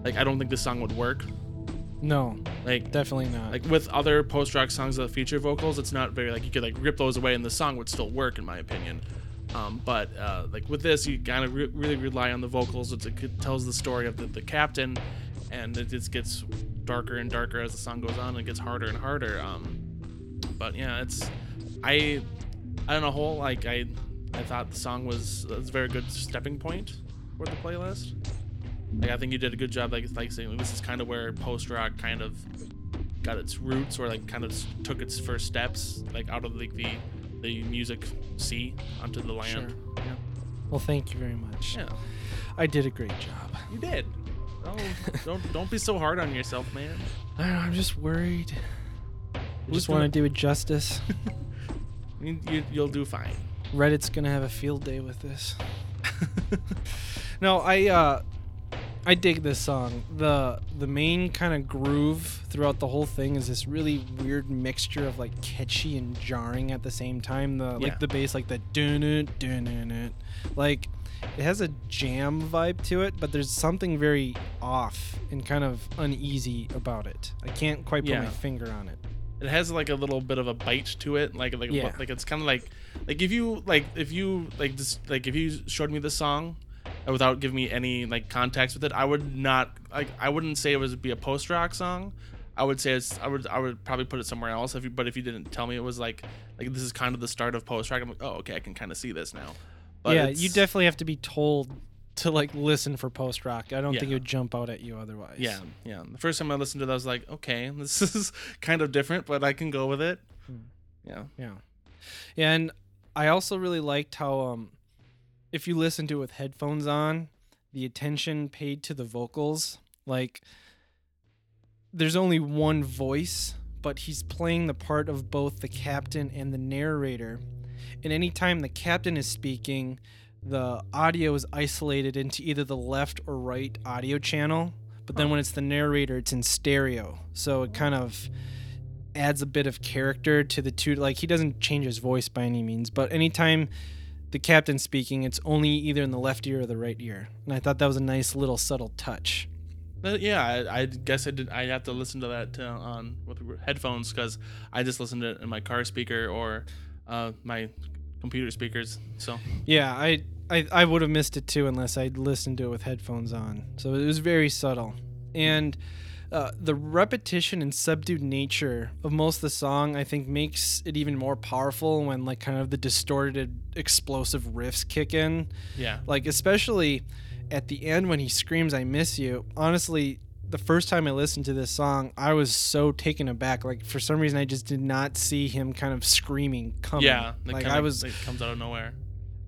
[SPEAKER 2] like i don't think this song would work
[SPEAKER 1] No,
[SPEAKER 2] like
[SPEAKER 1] definitely not.
[SPEAKER 2] like with other post-rock songs that feature vocals it's not very like you could like rip those away and the song would still work in my opinion um, but uh, like with this you kind of re- really rely on the vocals. It's, it tells the story of the, the captain and it just gets darker and darker as the song goes on. And it gets harder and harder. Um, but yeah it's i on a whole like i i thought the song was, was a very good stepping point for the playlist. Like i think you did a good job like like saying this is kind of where post rock kind of got its roots or like kind of took its first steps like out of like the the music sea onto the land
[SPEAKER 1] Sure. Yeah. Well, thank you very much.
[SPEAKER 2] yeah
[SPEAKER 1] I did a great job.
[SPEAKER 2] you did don't don't don't be so hard on yourself man
[SPEAKER 1] I don't know, I'm just worried. I
[SPEAKER 2] Who's
[SPEAKER 1] just want to do it justice. *laughs*
[SPEAKER 2] you, you, you'll do fine
[SPEAKER 1] Reddit's gonna have a field day with this. *laughs* no, I uh I dig this song. The the main kind of groove throughout the whole thing is this really weird mixture of like catchy and jarring at the same time. The
[SPEAKER 2] Yeah.
[SPEAKER 1] like the bass like the dun it dun it. Like it has a jam vibe to it, but there's something very off and kind of uneasy about it. I can't quite put
[SPEAKER 2] Yeah.
[SPEAKER 1] my finger on it.
[SPEAKER 2] it has like a little bit of a bite to it like like
[SPEAKER 1] Yeah.
[SPEAKER 2] like it's kind of like like if you like if you like just like if you showed me the song without giving me any like context with it i would not like i wouldn't say it would be a post rock song i would say it's i would i would probably put it somewhere else if you but if you didn't tell me it was like like this is kind of the start of post rock i'm like oh okay i can kind of see this now but
[SPEAKER 1] yeah, you definitely have to be told to like listen for post rock. I don't think it would jump out at you otherwise.
[SPEAKER 2] yeah yeah the first time i listened to it i was like okay *laughs* this is kind of different but i can go with it
[SPEAKER 1] Hmm.
[SPEAKER 2] yeah
[SPEAKER 1] Yeah. Yeah, and I also really liked how um if you listen to it with headphones on, the attention paid to the vocals, like there's only one voice, but he's playing the part of both the captain and the narrator. And anytime the captain is speaking, the audio is isolated into either the left or right audio channel. But then when it's the narrator, it's in stereo. So it kind of adds a bit of character to the two. Like he doesn't change his voice by any means, but anytime the captain speaking, it's only either in the left ear or the right ear. And I thought that was a nice little subtle touch.
[SPEAKER 2] But yeah, I, I guess I did. I have to listen to that uh, on with headphones because I just listened to it in my car speaker or uh, my computer speakers. So
[SPEAKER 1] Yeah, I I, I would have missed it too unless I'd listened to it with headphones on. So it was very subtle. And uh, the repetition and subdued nature of most of the song, I think, makes it even more powerful when like kind of the distorted, explosive riffs kick in.
[SPEAKER 2] yeah,
[SPEAKER 1] Like especially at the end when he screams "I miss you." Honestly, the first time I listened to this song, I was so taken aback. Like for some reason, I just did not see him kind of screaming coming.
[SPEAKER 2] yeah.
[SPEAKER 1] like I was
[SPEAKER 2] it comes out of nowhere.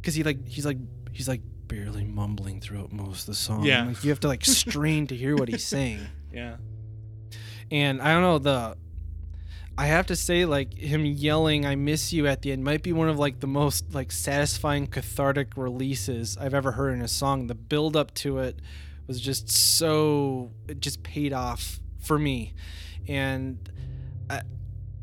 [SPEAKER 1] because he like he's like he's like barely mumbling throughout most of the song.
[SPEAKER 2] Yeah.
[SPEAKER 1] like, you have to like strain to hear what he's *laughs* saying.
[SPEAKER 2] Yeah,
[SPEAKER 1] And I don't know the. I have to say, like him yelling "I miss you" at the end might be one of like the most like satisfying cathartic releases I've ever heard in a song. The build up to it was just so it just paid off for me, and I,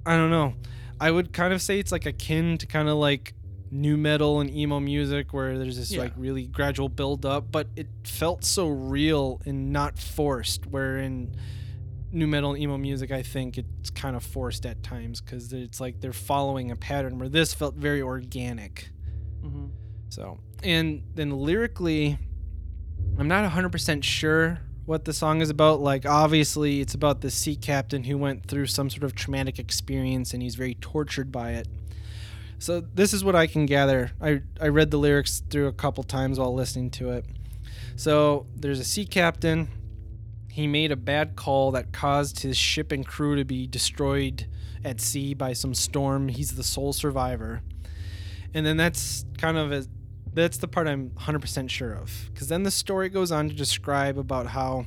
[SPEAKER 1] I don't know. I would kind of say it's like akin to kind of like nu metal and emo music where there's this
[SPEAKER 2] Yeah.
[SPEAKER 1] like really gradual build up, but it felt so real and not forced. Wherein nu metal and emo music, I think it's kind of forced at times because it's like they're following a pattern where this felt very organic.
[SPEAKER 2] Mm-hmm.
[SPEAKER 1] So, and then lyrically, I'm not 100% sure what the song is about. Like, obviously, it's about the sea captain who went through some sort of traumatic experience and he's very tortured by it. So, this is what I can gather. I, I read the lyrics through a couple times while listening to it. So, there's a sea captain. He made a bad call that caused his ship and crew to be destroyed at sea by some storm. He's the sole survivor. And then that's kind of a that's the part I'm 100% sure of. Because then the story goes on to describe about how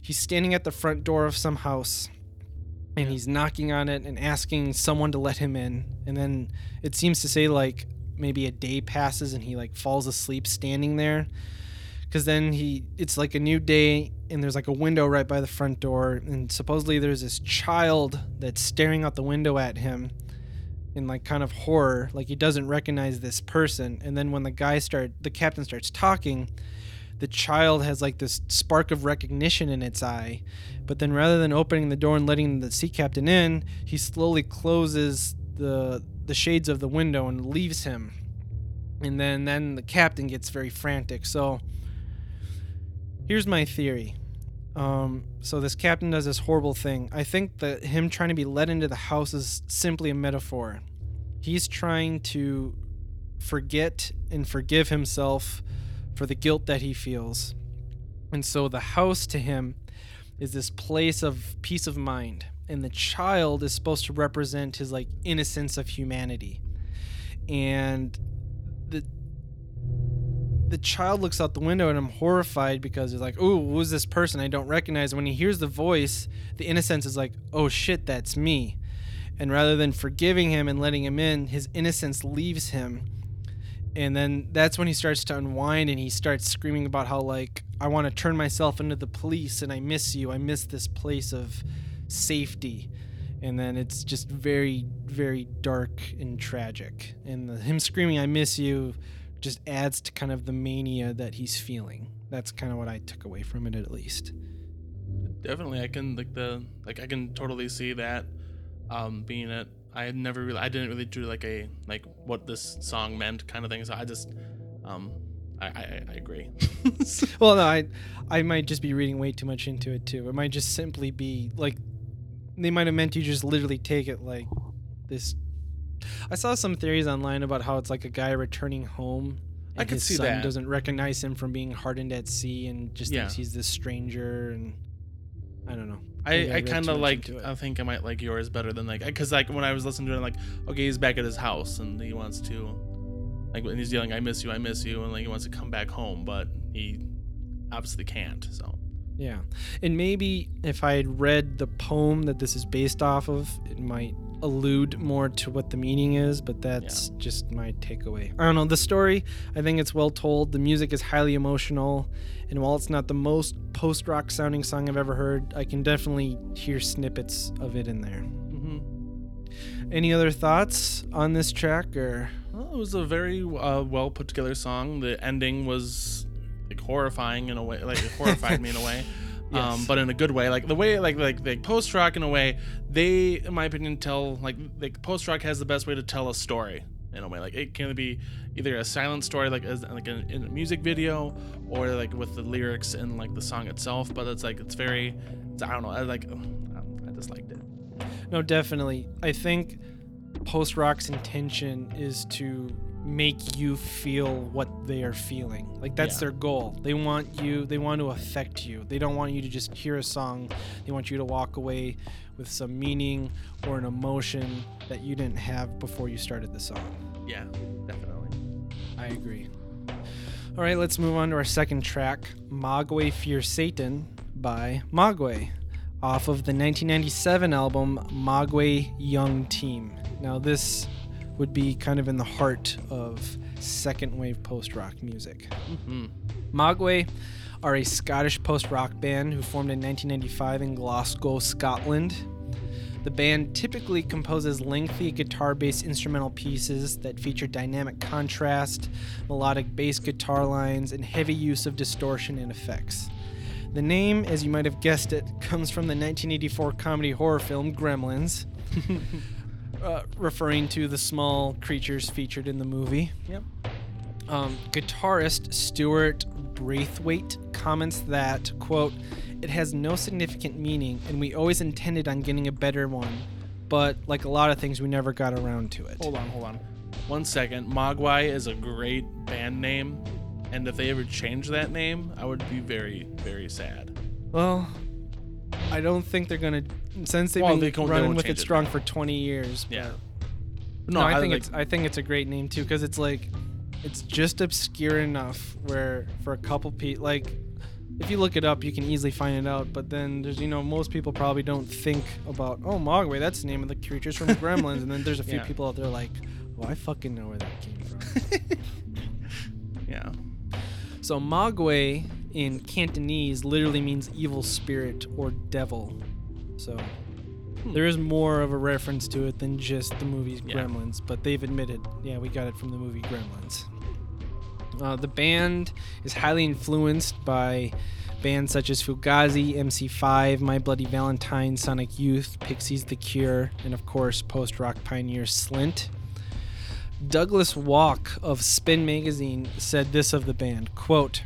[SPEAKER 1] he's standing at the front door of some house and he's knocking on it and asking someone to let him in. And then it seems to say, like, maybe a day passes and he, like, falls asleep standing there. Because then he, it's like a new day and there's like a window right by the front door. And supposedly there's this child that's staring out the window at him in like kind of horror like he doesn't recognize this person. And then when the guy start the captain starts talking the child has like this spark of recognition in its eye. But then rather than opening the door and letting the sea captain in he slowly closes the the shades of the window and leaves him. And then then the captain gets very frantic. So here's my theory um, so this captain does this horrible thing. I think that him trying to be let into the house is simply a metaphor. He's trying to forget and forgive himself for the guilt that he feels. And so the house to him is this place of peace of mind. And the child is supposed to represent his like innocence of humanity. And the child looks out the window and I'm horrified because he's like, "Ooh, who's this person I don't recognize?" When he hears the voice, the innocence is like, "Oh shit, that's me." And rather than forgiving him and letting him in, his innocence leaves him. And then that's when he starts to unwind and he starts screaming about how like, "I want to turn myself into the police and I miss you. I miss this place of safety." And then it's just very very dark and tragic. And the, him screaming, "I miss you." Just adds to kind of the mania that he's feeling. That's kind of what I took away from it, at least.
[SPEAKER 2] Definitely, I can like the like I can totally see that um, being it. I had never really, I didn't really do like a like what this song meant kind of thing. So I just, um, I I, I agree. *laughs*
[SPEAKER 1] well, no, I I might just be reading way too much into it too. It might just simply be like they might have meant you just literally take it like this I saw some theories online about how it's like a guy returning home. And
[SPEAKER 2] I could
[SPEAKER 1] his
[SPEAKER 2] see
[SPEAKER 1] son
[SPEAKER 2] that.
[SPEAKER 1] doesn't recognize him from being hardened at sea and just
[SPEAKER 2] Yeah.
[SPEAKER 1] thinks he's this stranger and I don't know. Maybe
[SPEAKER 2] I, I kind of like. I think I might like yours better than like because like when I was listening to it, I'm like okay, he's back at his house and he wants to like when he's yelling, "I miss you, I miss you," and like he wants to come back home, but he obviously can't. So
[SPEAKER 1] Yeah. And maybe if I had read the poem that this is based off of, it might allude more to what the meaning is, but that's just my takeaway. I don't know. The story, I think it's well told. The music is highly emotional. And while it's not the most post rock sounding song I've ever heard, I can definitely hear snippets of it in there.
[SPEAKER 2] hmm
[SPEAKER 1] Any other thoughts on this track or
[SPEAKER 2] well, it was a very uh, well put together song. The ending was like horrifying in a way, like it horrified me in a way. *laughs* Um, but in a good way, like the way, like like like post rock in a way, they, in my opinion, tell like like post rock has the best way to tell a story in a way. Like it can be either a silent story, like as like in, in a music video, or like with the lyrics and like the song itself. But it's like it's very, it's, I don't know, I like, I just liked it.
[SPEAKER 1] No, definitely. I think post rock's intention is to make you feel what they are feeling. Like that's
[SPEAKER 2] Yeah.
[SPEAKER 1] their goal. They want you they want to affect you. They don't want you to just hear a song. They want you to walk away with some meaning or an emotion that you didn't have before you started the song.
[SPEAKER 2] Yeah, definitely.
[SPEAKER 1] I agree. All right, let's move on to our second track, Mogwai Fear Satan by Mogwai, off of the 1997 album Mogwai Young Team. Now, this would be kind of in the heart of second wave post rock music.
[SPEAKER 2] hmm
[SPEAKER 1] Mogwai are a Scottish post rock band who formed in 1995 in Glasgow, Scotland. The band typically composes lengthy guitar based instrumental pieces that feature dynamic contrast, melodic bass guitar lines, and heavy use of distortion and effects. The name, as you might have guessed it, comes from the 1984 comedy horror film Gremlins, *laughs* uh, referring to the small creatures featured in the movie.
[SPEAKER 2] Yep.
[SPEAKER 1] Um, guitarist Stuart Braithwaite comments that, quote, it has no significant meaning and we always intended on getting a better one, but like a lot of things, we never got around to it.
[SPEAKER 2] Hold on, hold on. One second. Mogwai is a great band name, and if they ever change that name, I would be very, very sad.
[SPEAKER 1] Well, I don't think they're gonna since they've
[SPEAKER 2] Well,
[SPEAKER 1] been
[SPEAKER 2] they they
[SPEAKER 1] running
[SPEAKER 2] won't
[SPEAKER 1] with it
[SPEAKER 2] change it
[SPEAKER 1] strong for 20 years.
[SPEAKER 2] Yeah.
[SPEAKER 1] No, I, think it's I think it's a great name too because it's like it's just obscure enough where for a couple people like if you look it up you can easily find it out but then there's you know most people probably don't think about oh Mogwai that's the name of the creatures from Gremlins and then there's a *laughs* few
[SPEAKER 2] Yeah.
[SPEAKER 1] people out there like well I fucking know where that came from. *laughs*
[SPEAKER 2] yeah.
[SPEAKER 1] so Mogwai in Cantonese literally means evil spirit or devil. So there is more of a reference to it than just the movie's
[SPEAKER 2] Yeah.
[SPEAKER 1] Gremlins, but they've admitted, yeah, we got it from the movie Gremlins. Uh, the band is highly influenced by bands such as Fugazi, MC5, My Bloody Valentine, Sonic Youth, Pixies The Cure, and of course post rock pioneer Slint. Douglas Wolk of Spin Magazine said this of the band, quote,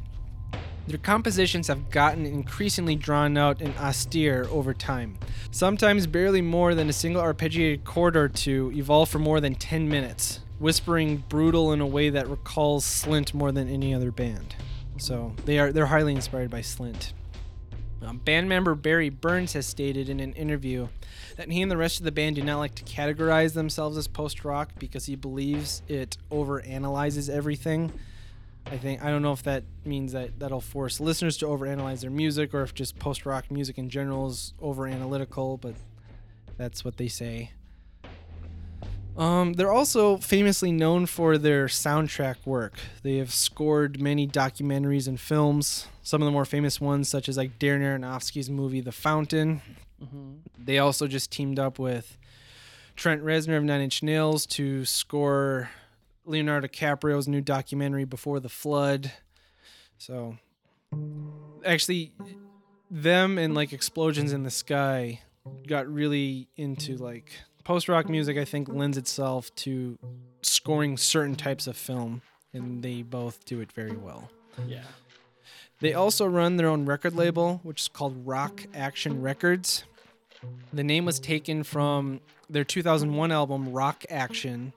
[SPEAKER 1] their compositions have gotten increasingly drawn out and austere over time. Sometimes barely more than a single arpeggiated chord or two evolve for more than 10 minutes, whispering brutal in a way that recalls Slint more than any other band. So they are they're highly inspired by Slint. Um, band member Barry Burns has stated in an interview that he and the rest of the band do not like to categorize themselves as post rock because he believes it overanalyzes everything. I think I don't know if that means that that'll force listeners to overanalyze their music or if just post rock music in general is over analytical, but that's what they say. Um, they're also famously known for their soundtrack work. They have scored many documentaries and films. Some of the more famous ones, such as like Darren Aronofsky's movie The Fountain. They also just teamed up with Trent Reznor of Nine Inch Nails to score Leonardo DiCaprio's new documentary Before the Flood. So, actually, them and like Explosions in the Sky got really into like post rock music. I think lends itself to scoring certain types of film, and they both do it very well.
[SPEAKER 2] Yeah.
[SPEAKER 1] They also run their own record label, which is called Rock Action Records. The name was taken from their 2001 album Rock Action,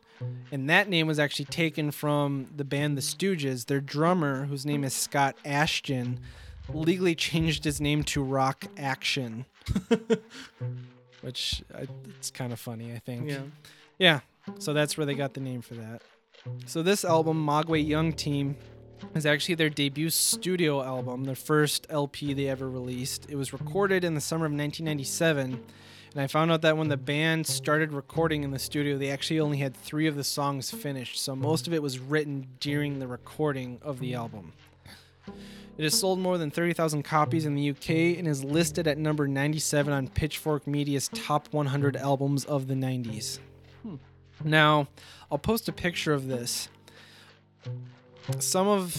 [SPEAKER 1] and that name was actually taken from the band The Stooges. Their drummer, whose name is Scott Asheton, legally changed his name to Rock Action, *laughs* which uh, it's kind of funny, I think.
[SPEAKER 2] Yeah.
[SPEAKER 1] Yeah, so that's where they got the name for that. So this album, Mogwai Young Team, is actually their debut studio album, their first LP they ever released. It was recorded in the summer of 1997, and I found out that when the band started recording in the studio, they actually only had three of the songs finished, so most of it was written during the recording of the album. It has sold more than 30,000 copies in the UK and is listed at number 97 on Pitchfork Media's top 100 albums of the 90s. Now, I'll post a picture of this. Some of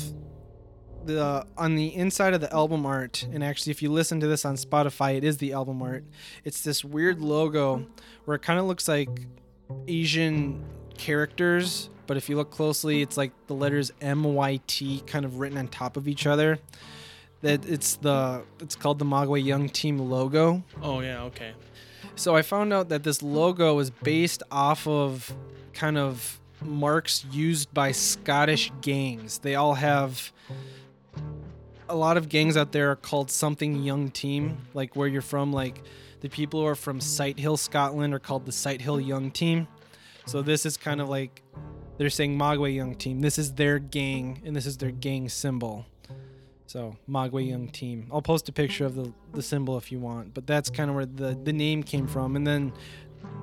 [SPEAKER 1] the on the inside of the album art, and actually, if you listen to this on Spotify, it is the album art. It's this weird logo where it kind of looks like Asian characters, but if you look closely, it's like the letters MYT kind of written on top of each other. That it's the it's called the Mogwai Young Team logo.
[SPEAKER 2] Oh yeah. Okay.
[SPEAKER 1] So I found out that this logo is based off of kind of marks used by Scottish gangs. They all have a lot of gangs out there are called something young team, like where you're from, like the people who are from Sighthill, Scotland are called the Sighthill Young Team. So this is kind of like they're saying Mogwai Young Team. This is their gang and this is their gang symbol. So Mogwai Young Team. I'll post a picture of the, the symbol if you want, but that's kind of where the, the name came from. And then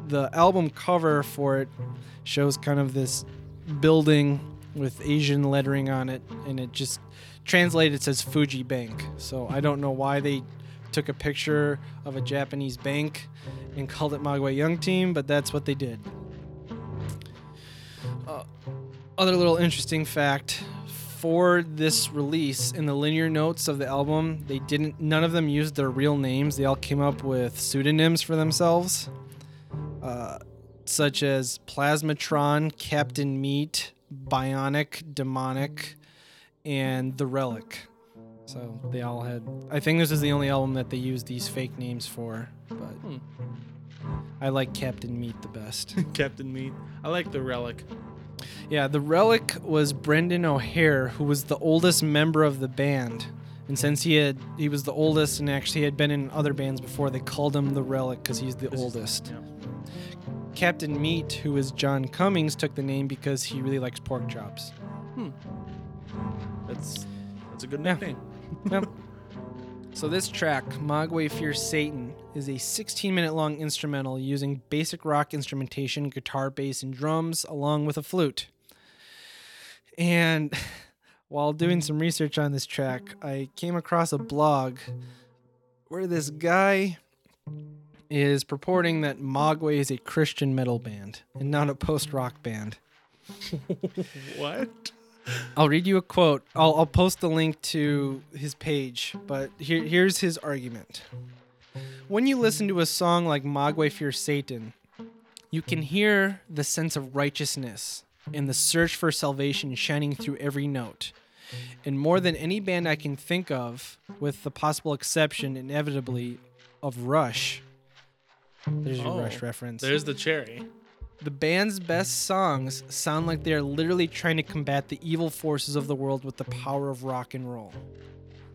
[SPEAKER 1] the album cover for it shows kind of this building with Asian lettering on it, and it just translated says Fuji Bank. So I don't know why they took a picture of a Japanese bank and called it Mogwai Young Team, but that's what they did. Uh, other little interesting fact for this release in the linear notes of the album, they didn't. None of them used their real names. They all came up with pseudonyms for themselves, uh, such as Plasmatron, Captain Meat, Bionic, Demonic, and The Relic. So they all had. I think this is the only album that they used these fake names for. But
[SPEAKER 2] Hmm.
[SPEAKER 1] I like Captain Meat the best. *laughs*
[SPEAKER 2] Captain Meat. I like the relic.
[SPEAKER 1] Yeah, the relic was Brendan O'Hare, who was the oldest member of the band. And since he had he was the oldest and actually had been in other bands before, they called him the relic because he's the oldest.
[SPEAKER 2] Yeah.
[SPEAKER 1] Captain Meat, who is John Cummings, took the name because he really likes pork chops.
[SPEAKER 2] That's that's a good
[SPEAKER 1] Yeah.
[SPEAKER 2] nickname. *laughs*
[SPEAKER 1] Yep. So this track, Mogwai Fear Satan, is a 16-minute long instrumental using basic rock instrumentation, guitar, bass, and drums, along with a flute. And *laughs* while doing some research on this track, I came across a blog where this guy is purporting that Mogwai is a Christian metal band and not a post-rock band. *laughs*
[SPEAKER 2] What?
[SPEAKER 1] I'll read you a quote. I'll, I'll post the link to his page, but here, here's his argument. When you listen to a song like Mogwai Fear Satan, you can hear the sense of righteousness and the search for salvation shining through every note. And more than any band I can think of, with the possible exception, inevitably, of Rush. There's your
[SPEAKER 2] Oh,
[SPEAKER 1] Rush reference.
[SPEAKER 2] There's the cherry.
[SPEAKER 1] The band's best songs sound like they are literally trying to combat the evil forces of the world with the power of rock and roll.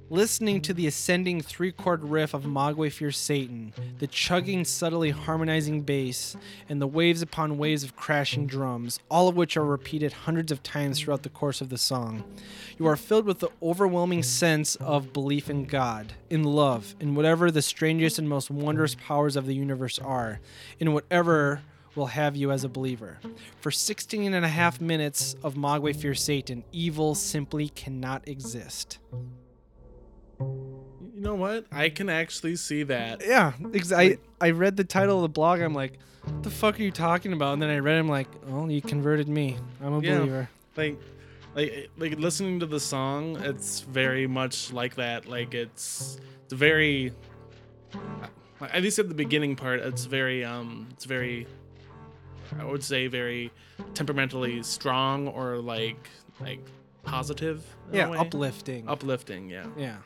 [SPEAKER 1] Listening to the ascending three chord riff of Mogwai Fear Satan, the chugging, subtly harmonizing bass, and the waves upon waves of crashing drums, all of which are repeated hundreds of times throughout the course of the song, you are filled with the overwhelming sense of belief in God, in love, in whatever the strangest and most wondrous powers of the universe are, in whatever will have you as a believer. For 16 and a half minutes of Mogwai Fear Satan, evil simply cannot exist.
[SPEAKER 2] You know what? I can actually see that.
[SPEAKER 1] Yeah, ex- I, I read the title of the blog. I'm like, what the fuck are you talking about? And then I read it. I'm like, oh, you converted me. I'm a
[SPEAKER 2] Yeah.
[SPEAKER 1] believer.
[SPEAKER 2] Like, like, like listening to the song, it's very much like that. Like it's, it's very. At least at the beginning part, it's very, um, it's very. I would say very temperamentally strong or like, like positive.
[SPEAKER 1] Yeah, uplifting.
[SPEAKER 2] Uplifting, yeah.
[SPEAKER 1] Yeah.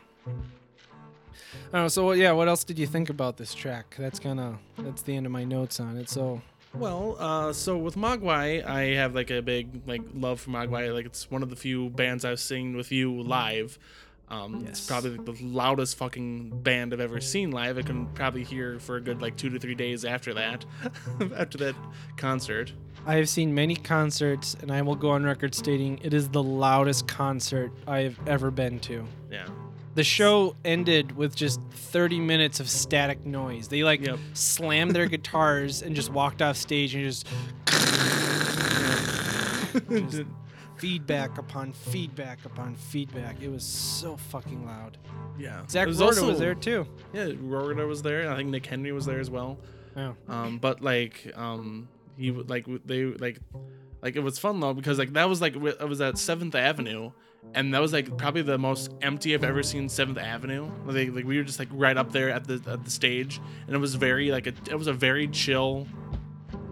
[SPEAKER 1] Know. So yeah, what else did you think about this track? That's kind of that's the end of my notes on it. So
[SPEAKER 2] Well, uh, so with Mogwai, I have like a big like love for Mogwai. Like it's one of the few bands I've seen with you live. Um, It's probably the loudest fucking band I've ever seen live. I can probably hear for a good like two to three days after that, *laughs* after that concert.
[SPEAKER 1] I have seen many concerts, and I will go on record stating it is the loudest concert I have ever been to.
[SPEAKER 2] Yeah,
[SPEAKER 1] The show ended with just 30 minutes of static noise. They like
[SPEAKER 2] Yep.
[SPEAKER 1] slammed their *laughs* guitars and just walked off stage and just *laughs* Just feedback upon feedback upon feedback. It was so fucking loud.
[SPEAKER 2] yeah.
[SPEAKER 1] Zach
[SPEAKER 2] was also-
[SPEAKER 1] was there too.
[SPEAKER 2] Yeah, Rorter was there. I think Nick Henry was there as well.
[SPEAKER 1] Yeah.
[SPEAKER 2] Um, but like, um, he would like they like, like it was fun though because like that was like it was at Seventh Avenue, and that was like probably the most empty I've ever seen Seventh Avenue. Like, like we were just like right up there at the at the stage, and it was very like a, it was a very chill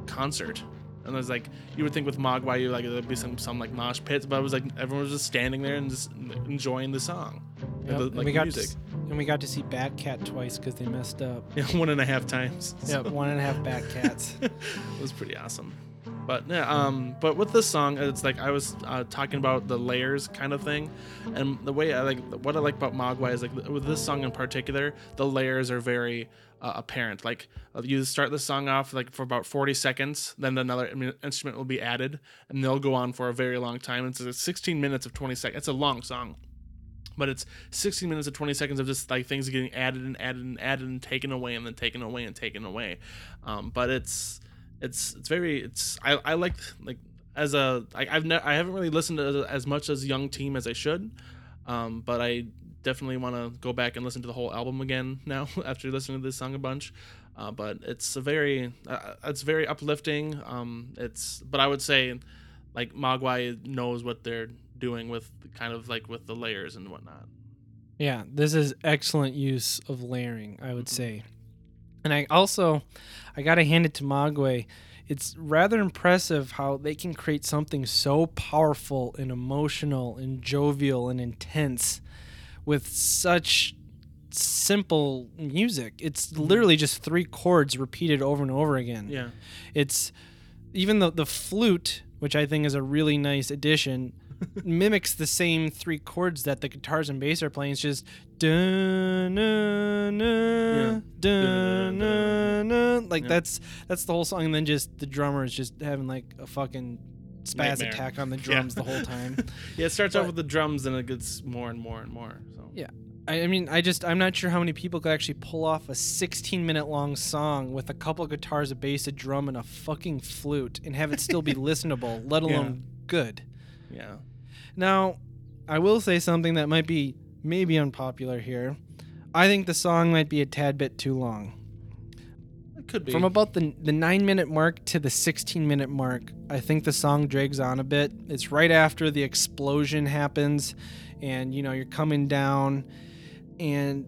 [SPEAKER 2] concert. And it was like you would think with Mogwai, you like there'd be some some like mosh pits, but it was like everyone was just standing there and just enjoying the song,
[SPEAKER 1] Yep.
[SPEAKER 2] the,
[SPEAKER 1] and
[SPEAKER 2] like
[SPEAKER 1] we
[SPEAKER 2] the
[SPEAKER 1] got
[SPEAKER 2] music.
[SPEAKER 1] To, and we got to see Batcat twice because they messed up. *laughs*
[SPEAKER 2] Yeah, one and a half times. *laughs*
[SPEAKER 1] Yeah,
[SPEAKER 2] So-
[SPEAKER 1] one and a half Batcats. *laughs*
[SPEAKER 2] it was pretty awesome. But yeah, um, but with this song, it's like I was uh, talking about the layers kind of thing, and the way I like what I like about Mogwai is like with this song in particular, the layers are very uh, apparent. Like you start the song off like for about forty seconds, then another instrument will be added, and they'll go on for a very long time. It's uh, sixteen minutes of twenty seconds. It's a long song but it's 16 minutes of 20 seconds of just like things getting added and added and added and taken away and then taken away and taken away um, but it's it's it's very it's i i like like as a I, i've ne- i haven't really listened to as much as young team as i should um, but i definitely want to go back and listen to the whole album again now *laughs* after listening to this song a bunch uh, but it's a very uh, it's very uplifting um, it's but i would say like mogwai knows what they're doing with kind of like with the layers and whatnot.
[SPEAKER 1] Yeah, this is excellent use of layering, I would
[SPEAKER 2] Mhm.
[SPEAKER 1] say. And I also I got to hand it to Mogwai. It's rather impressive how they can create something so powerful and emotional and jovial and intense with such simple music. It's mm-hmm. literally just three chords repeated over and over again.
[SPEAKER 2] Yeah.
[SPEAKER 1] It's even the the flute, which I think is a really nice addition, *laughs* mimics the same three chords that the guitars and bass are playing. It's just dun na na dun na na like
[SPEAKER 2] Yeah.
[SPEAKER 1] that's that's the whole song, and then just the drummer is just having like a fucking spaz
[SPEAKER 2] Nightmare.
[SPEAKER 1] attack on the *laughs*
[SPEAKER 2] Yeah.
[SPEAKER 1] drums the whole time. *laughs*
[SPEAKER 2] Yeah, it starts off with the drums and it gets more and more and more. So
[SPEAKER 1] Yeah. I, I mean, I just I'm not sure how many people could actually pull off a 16 minute long song with a couple of guitars, a bass, a drum, and a fucking flute, and have it still be *laughs* listenable, let
[SPEAKER 2] Yeah.
[SPEAKER 1] alone good.
[SPEAKER 2] yeah.
[SPEAKER 1] Now, I will say something that might be maybe unpopular here. I think the song might be a tad bit too long.
[SPEAKER 2] Could be.
[SPEAKER 1] From about the the nine minute mark to the 16 minute mark, I think the song drags on a bit. It's right after the explosion happens, and you know you're coming down, and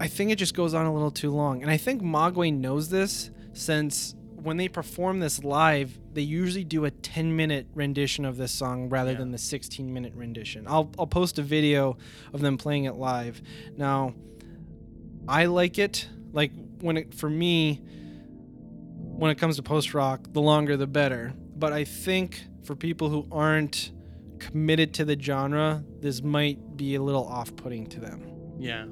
[SPEAKER 1] I think it just goes on a little too long. And I think Mogwai knows this since when they perform this live, they usually do a 10 minute rendition of this song rather
[SPEAKER 2] Yeah.
[SPEAKER 1] than the 16 minute rendition. I'll I'll post a video of them playing it live. Now, I like it. Like when it for me, when it comes to post rock, the longer the better. But I think for people who aren't committed to the genre, this might be a little off putting to them.
[SPEAKER 2] yeah.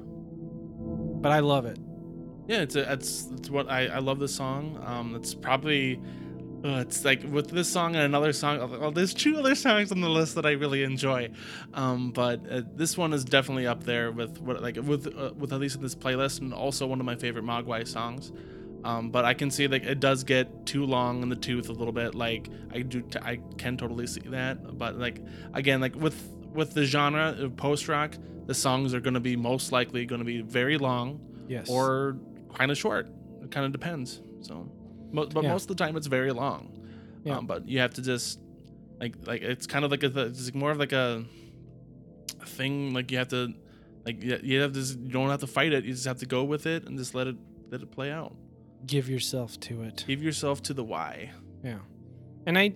[SPEAKER 1] But I love it.
[SPEAKER 2] Yeah, it's a, it's it's what I I love the song. Um, it's probably. Uh, it's like with this song and another song. Oh, there's two other songs on the list that I really enjoy, um, but uh, this one is definitely up there with what like with uh, with at least in this playlist, and also one of my favorite Mogwai songs. Um, but I can see like it does get too long in the tooth a little bit. Like I do, t- I can totally see that. But like again, like with with the genre of post rock, the songs are going to be most likely going to be very long
[SPEAKER 1] Yes.
[SPEAKER 2] or kind of short. It kind of depends. So, mo- but
[SPEAKER 1] Yeah.
[SPEAKER 2] most of the time it's very long.
[SPEAKER 1] Yeah.
[SPEAKER 2] Um, but you have to just like like it's kind of like a it's like more of like a, thing. Like you have to like you you have to just, you don't have to fight it. You just have to go with it and just let it let it play out.
[SPEAKER 1] give yourself to it.
[SPEAKER 2] Give yourself to the why.
[SPEAKER 1] Yeah. And I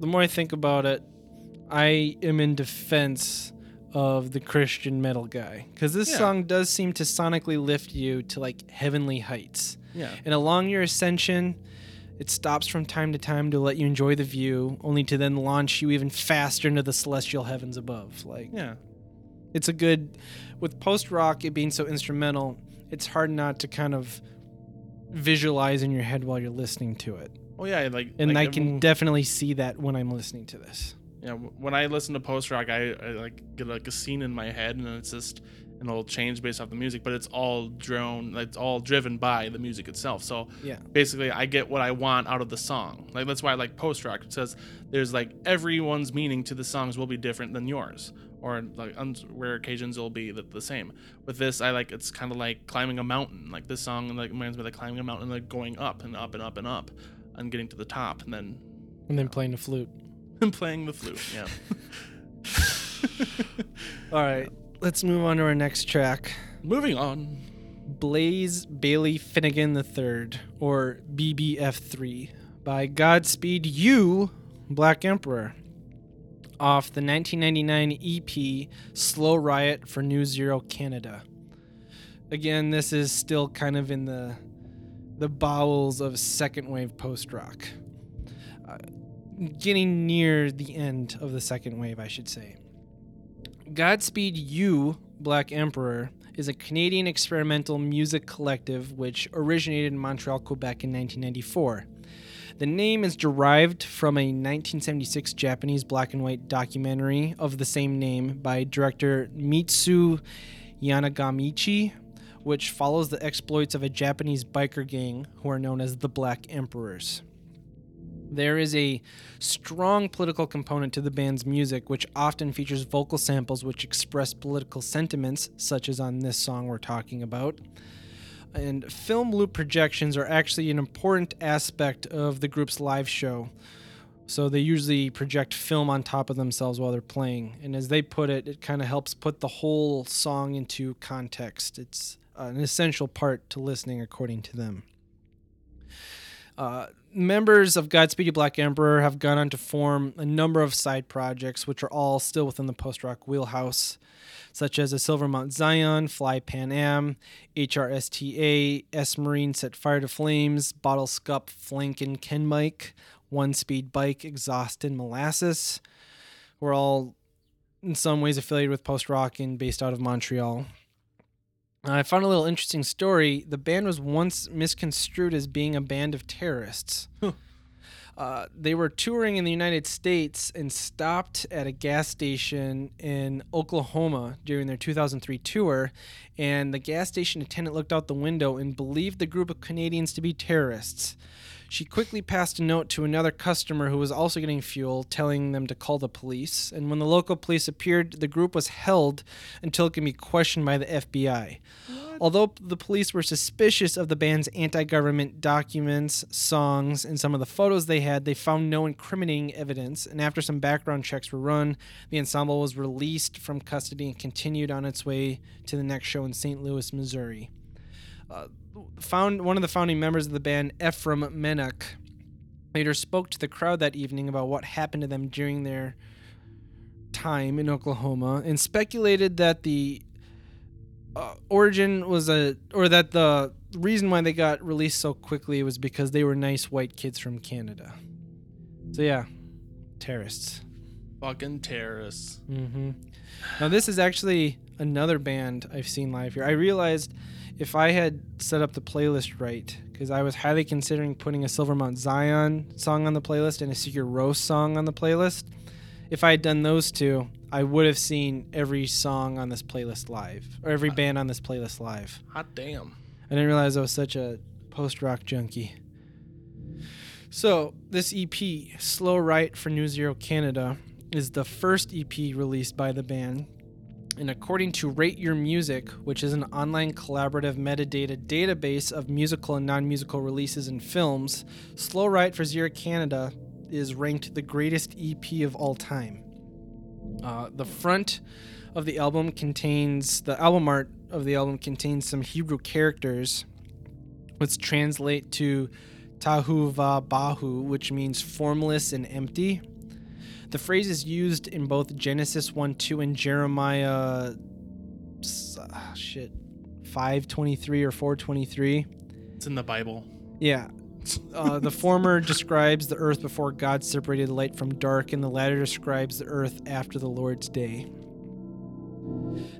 [SPEAKER 1] the more I think about it, I am in defense of the Christian metal guy cuz this
[SPEAKER 2] Yeah.
[SPEAKER 1] song does seem to sonically lift you to like heavenly heights.
[SPEAKER 2] Yeah.
[SPEAKER 1] And along your ascension, it stops from time to time to let you enjoy the view, only to then launch you even faster into the celestial heavens above. Like
[SPEAKER 2] Yeah.
[SPEAKER 1] it's a good with post rock it being so instrumental, it's hard not to kind of visualize in your head while you're listening to it.
[SPEAKER 2] Oh yeah. Like
[SPEAKER 1] And
[SPEAKER 2] like,
[SPEAKER 1] I can
[SPEAKER 2] um,
[SPEAKER 1] definitely see that when I'm listening to this.
[SPEAKER 2] Yeah, w- when I listen to post rock, I, I like get like a scene in my head, and it's just and it'll change based off the music, but it's all drone, it's all driven by the music itself. So
[SPEAKER 1] Yeah.
[SPEAKER 2] basically, I get what I want out of the song. Like that's why I like post rock. It says there's like everyone's meaning to the songs will be different than yours, or like on rare occasions it'll be the, the same. With this, I like it's kind of like climbing a mountain. Like this song like reminds me of like climbing a mountain, like going up and up and up and up, and getting to the top, and then
[SPEAKER 1] And then playing the flute. *laughs*
[SPEAKER 2] playing the flute. Yeah. *laughs*
[SPEAKER 1] All right. Let's move on to our next track.
[SPEAKER 2] Moving on.
[SPEAKER 1] Blaise Bailey Finnegan III, or BBF3, by Godspeed You, Black Emperor, off the 1999 EP Slow Riot for New Zero Canada. Again, this is still kind of in the the bowels of second wave post rock. Uh, getting near the end of the second wave, I should say. Godspeed You, Black Emperor, is a Canadian experimental music collective which originated in Montreal, Quebec in 1994. The name is derived from a 1976 Japanese black and white documentary of the same name by director Mitsuo Yanagimachi, which follows the exploits of a Japanese biker gang who are known as the Black Emperors. There is a strong political component to the band's music, which often features vocal samples which express political sentiments, such as on this song we're talking about. And film loop projections are actually an important aspect of the group's live show. So they usually project film on top of themselves while they're playing. And as they put it, it kind of helps put the whole song into context. It's an essential part to listening, according to them. Uh, members of Godspeed You Black Emperor have gone on to form a number of side projects, which are all still within the post rock wheelhouse, such as a Silver Mount Zion, Fly Pan Am, HRSTA, Esmerine Set Fire to Flames, Bottle Scup, Flankin Ken Mike, One Speed Bike, Exhaust and Molasses. We're all in some ways affiliated with post rock and based out of Montreal. I found a little interesting story. The band was once misconstrued as being a band of terrorists. Uh, they were touring in the United States and stopped at a gas station in Oklahoma during their 2003 tour. And the gas station attendant looked out the window and believed the group of Canadians to be terrorists. She quickly passed a note to another customer who was also getting fuel, telling them to call the police. And when the local police appeared, the group was held until it can be questioned by the FBI. Although the police were suspicious of the band's anti government documents, songs, and some of the photos they had, they found no incriminating evidence. And after some background checks were run, the ensemble was released from custody and continued on its way to the next show in St. Louis, Missouri. Uh, found one of the founding members of the band, Efrim Menuck, later spoke to the crowd that evening about what happened to them during their time in Oklahoma and speculated that the uh, origin was a or that the reason why they got released so quickly was because they were nice white kids from Canada. So yeah, terrorists.
[SPEAKER 2] Fucking terrorists.
[SPEAKER 1] Mm-hmm. Now this is actually another band I've seen live here. I realized if I had set up the playlist right, because I was highly considering putting a Silver Mount Zion song on the playlist and a Sigur Rós song on the playlist. If I had done those two, I would have seen every song on this playlist live, or every band on this playlist live.
[SPEAKER 2] Hot damn.
[SPEAKER 1] I didn't realize I was such a post rock junkie. So, this EP, Slow Riot for New Zero Canada, is the first EP released by the band. And according to Rate Your Music, which is an online collaborative metadata database of musical and non musical releases and films, Slow Ride for Zero Canada is ranked the greatest EP of all time. Uh, the front of the album contains the album art of the album contains some Hebrew characters, which translate to Tahu Va Bahu, which means formless and empty. The phrase is used in both Genesis 1 2 and Jeremiah uh, shit 523 or 423.
[SPEAKER 2] It's in the Bible.
[SPEAKER 1] Yeah. Uh, the former *laughs* describes the earth before God separated light from dark, and the latter describes the earth after the Lord's day.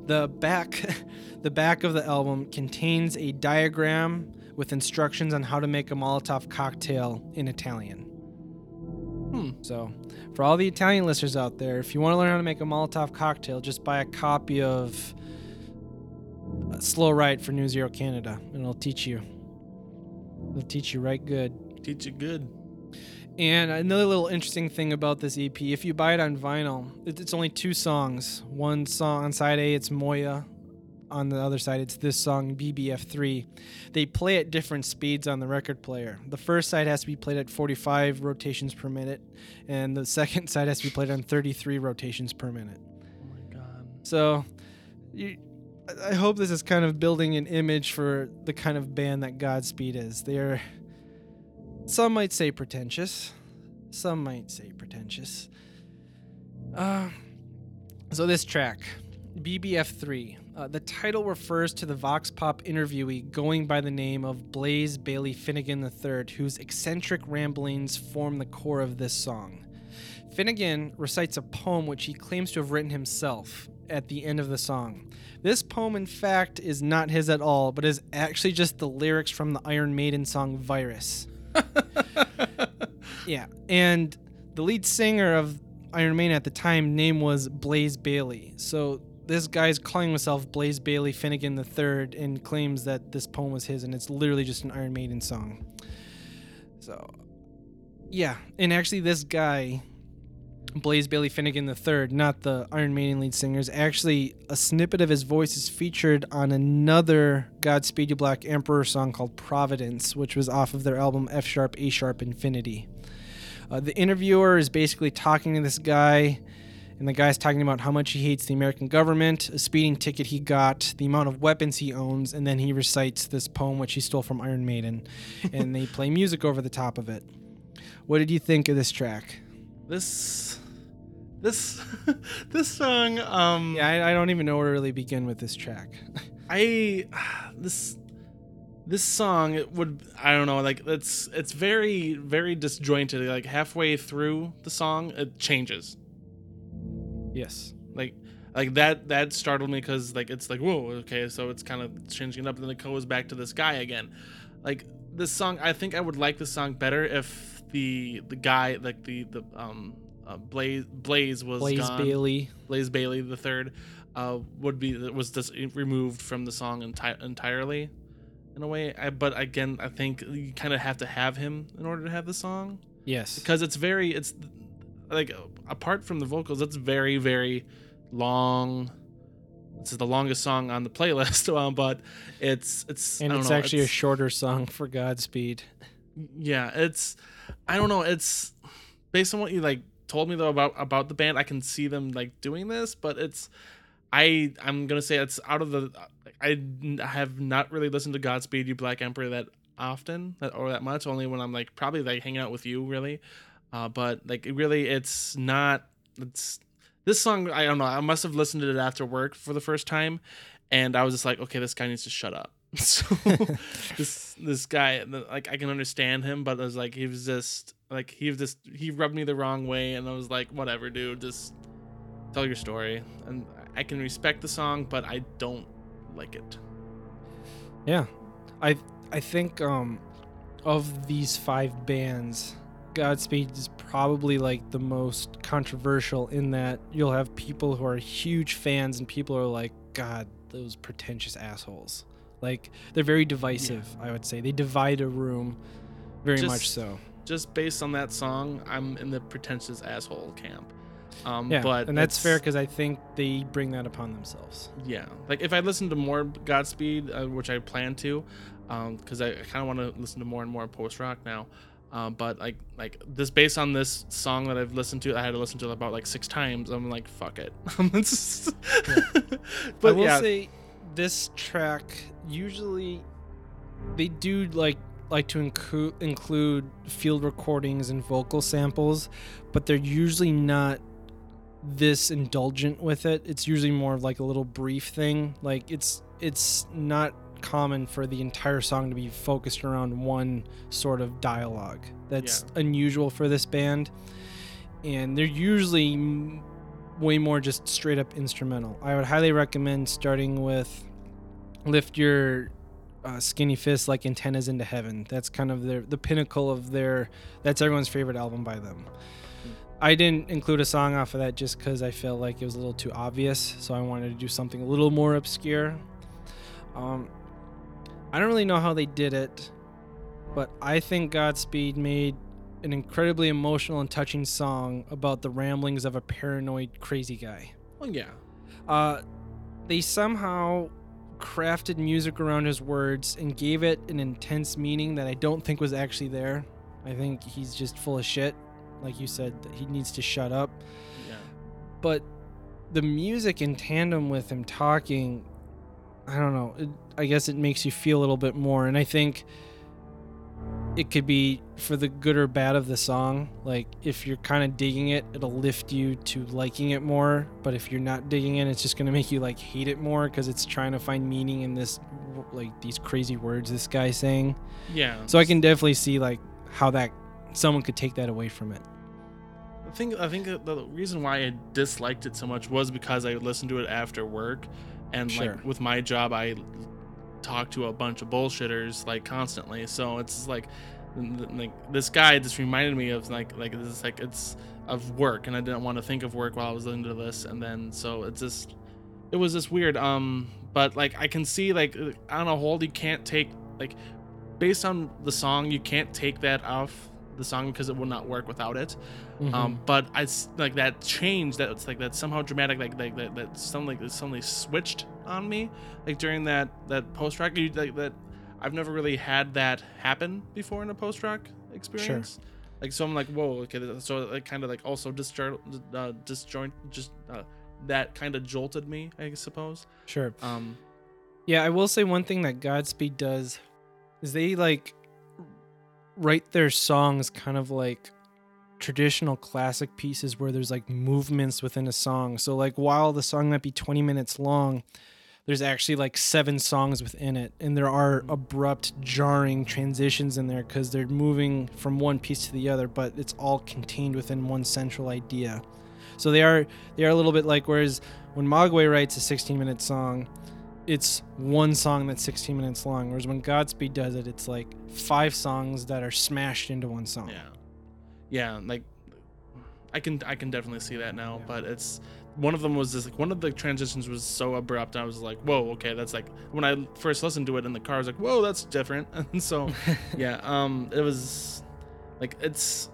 [SPEAKER 1] The back, *laughs* the back of the album contains a diagram with instructions on how to make a Molotov cocktail in Italian.
[SPEAKER 2] Hmm.
[SPEAKER 1] So, for all the Italian listeners out there, if you want to learn how to make a Molotov cocktail, just buy a copy of Slow Riot for New Zero Canada, and it'll teach you. It'll teach you right good.
[SPEAKER 2] Teach you good.
[SPEAKER 1] And another little interesting thing about this EP, if you buy it on vinyl, it's only two songs. One song on side A, it's Moya. On the other side, it's this song, BBF3. They play at different speeds on the record player. The first side has to be played at 45 rotations per minute, and the *laughs* second side has to be played on 33 rotations per minute.
[SPEAKER 2] Oh my god.
[SPEAKER 1] So, you, I- hope this is kind of building an image for the kind of band that Godspeed is. They're, some might say pretentious, some might say pretentious. Uh, so this track, BBF3, uh, the title refers to the Vox Pop interviewee going by the name of Blaise Bailey Finnegan III, whose eccentric ramblings form the core of this song. Finnegan recites a poem which he claims to have written himself at the end of the song. This poem, in fact, is not his at all, but is actually just the lyrics from the Iron Maiden song Virus. *laughs* Yeah, and the lead singer of Iron Maiden at the time name was Blaze Bayley. So this guy's calling himself Blaise Bailey Finnegan III and claims that this poem was his, and it's literally just an Iron Maiden song. So, yeah, and actually, this guy, Blaze Bailey Finnegan III, not the Iron Maiden lead singer, is actually a snippet of his voice is featured on another Godspeed You Black Emperor song called Providence, which was off of their album F Sharp A Sharp Infinity. Uh, the interviewer is basically talking to this guy, and the guy's talking about how much he hates the American government, a speeding ticket he got, the amount of weapons he owns, and then he recites this poem which he stole from Iron Maiden, *laughs* and they play music over the top of it. What did you think of this track?
[SPEAKER 2] This, this, *laughs* this song. Um,
[SPEAKER 1] Yeah, I, I don't even know where to really begin with this track. *laughs*
[SPEAKER 2] I *sighs* this this song it would I don't know like it's it's very very disjointed like halfway through the song it changes
[SPEAKER 1] yes.
[SPEAKER 2] like like that that startled me because like it's like whoa okay so it's kind of changing it up and then it goes back to this guy again like this song I think I would like this song better if the the guy like the the um uh, Blaze Blaze was
[SPEAKER 1] Blaze
[SPEAKER 2] gone.
[SPEAKER 1] Bailey.
[SPEAKER 2] Blaise Bailey the third uh, would be was just removed from the song enti- entirely in a way. I, but again, I think you kind of have to have him in order to have the song
[SPEAKER 1] Yes.
[SPEAKER 2] because it's very it's like apart from the vocals, it's very very long. This is the longest song on the playlist, *laughs* uh, but it's it's
[SPEAKER 1] And
[SPEAKER 2] I don't
[SPEAKER 1] it's
[SPEAKER 2] know,
[SPEAKER 1] actually a shorter song for Godspeed.
[SPEAKER 2] yeah it's i don't know it's based on what you like told me though about about the band i can see them like doing this but it's i i'm gonna say it's out of the I have not really listened to godspeed you black emperor that often that, or that much only when i'm like probably like hanging out with you really uh but like really it's not it's this song i don't know i must have listened to it after work for the first time and i was just like okay this guy needs to shut up. *laughs* So *laughs* this this guy like i can understand him but it was like he was just like he was just he rubbed me the wrong way and i was like whatever dude just tell your story. And i can respect the song but i don't like it.
[SPEAKER 1] Yeah, I I think um, of these five bands, Godspeed is probably like the most controversial in that you'll have people who are huge fans and people are like, God, those pretentious assholes. Like they're very divisive. I would say they divide a room, very
[SPEAKER 2] Just-
[SPEAKER 1] much so.
[SPEAKER 2] just based on that song i'm in the pretentious asshole camp um
[SPEAKER 1] Yeah,
[SPEAKER 2] but
[SPEAKER 1] and that's fair because I think they bring that upon themselves.
[SPEAKER 2] yeah like if i listen to more godspeed uh, which i plan to um because i kind of want to listen to more and more post rock now um, but like like this based on this song that I've listened to, I had to listen to it about like six times. I'm like, fuck it. *laughs* It's- *laughs* but
[SPEAKER 1] I will
[SPEAKER 2] yeah,
[SPEAKER 1] say this track usually they do like like to include include field recordings and vocal samples, but they're usually not this indulgent with it. It's usually more of like a little brief thing. Like it's it's not common for the entire song to be focused around one sort of dialogue. That's unusual for this band. And they're usually m- way more just straight up instrumental. I would highly recommend starting with Lift Your uh, Skinny Fist Like Antennas into Heaven. That's kind of their the pinnacle of their that's everyone's favorite album by them. I didn't include a song off of that just because I felt like it was a little too obvious, so I wanted to do something a little more obscure. Um, I don't really know how they did it, but I think Godspeed made an incredibly emotional and touching song about the ramblings of a paranoid, crazy guy.
[SPEAKER 2] well, yeah,
[SPEAKER 1] Uh, they somehow crafted music around his words and gave it an intense meaning that I don't think was actually there. I think he's just full of shit. Like you said, that he needs to shut up.
[SPEAKER 2] yeah.
[SPEAKER 1] But the music in tandem with him talking, I don't know. It, I guess it makes you feel a little bit more. And I think it could be for the good or bad of the song. Like if you're kind of digging it, it'll lift you to liking it more. But if you're not digging it, it's just gonna make you like hate it more because it's trying to find meaning in this, like these crazy words this guy's saying.
[SPEAKER 2] Yeah.
[SPEAKER 1] So I can definitely see like how that someone could take that away from it.
[SPEAKER 2] I think I think the reason why I disliked it so much was because I listened to it after work, and
[SPEAKER 1] Sure.
[SPEAKER 2] like with my job, I talk to a bunch of bullshitters like constantly. So it's like, like this guy just reminded me of like like this is like it's of work, and I didn't want to think of work while I was listening to this, and then so it's just it was just weird. Um, but like I can see like on a whole, you can't take like based on the song, you can't take that off the song because it would not work without it
[SPEAKER 1] Mm-hmm.
[SPEAKER 2] um but i like that change that it's like that somehow dramatic like like that that suddenly like suddenly switched on me like during that that post rock like that i've never really had that happen before in a post rock experience Sure. Like so, I'm like, whoa, okay. So it kind of like also disjoint, uh, disjoint, just uh, that kind of jolted me, I suppose.
[SPEAKER 1] Sure.
[SPEAKER 2] Um,
[SPEAKER 1] Yeah, I will say one thing that Godspeed does is they like write their songs kind of like traditional classic pieces where there's like movements within a song. So like while the song might be 20 minutes long, there's actually like seven songs within it and there are mm-hmm. abrupt jarring transitions in there cuz they're moving from one piece to the other, but it's all contained within one central idea. So they are they are a little bit like whereas when Mogwai writes a 16 minute song, it's one song that's 16 minutes long. Whereas when Godspeed does it, it's like five songs that are smashed into one song.
[SPEAKER 2] yeah, yeah. Like I can I can definitely see that now,
[SPEAKER 1] Yeah.
[SPEAKER 2] but it's one of them was just like one of the transitions was so abrupt. I was like, whoa, okay, that's like when I first listened to it in the car, I was like, whoa, that's different. *laughs* And so *laughs* yeah, um, it was like it's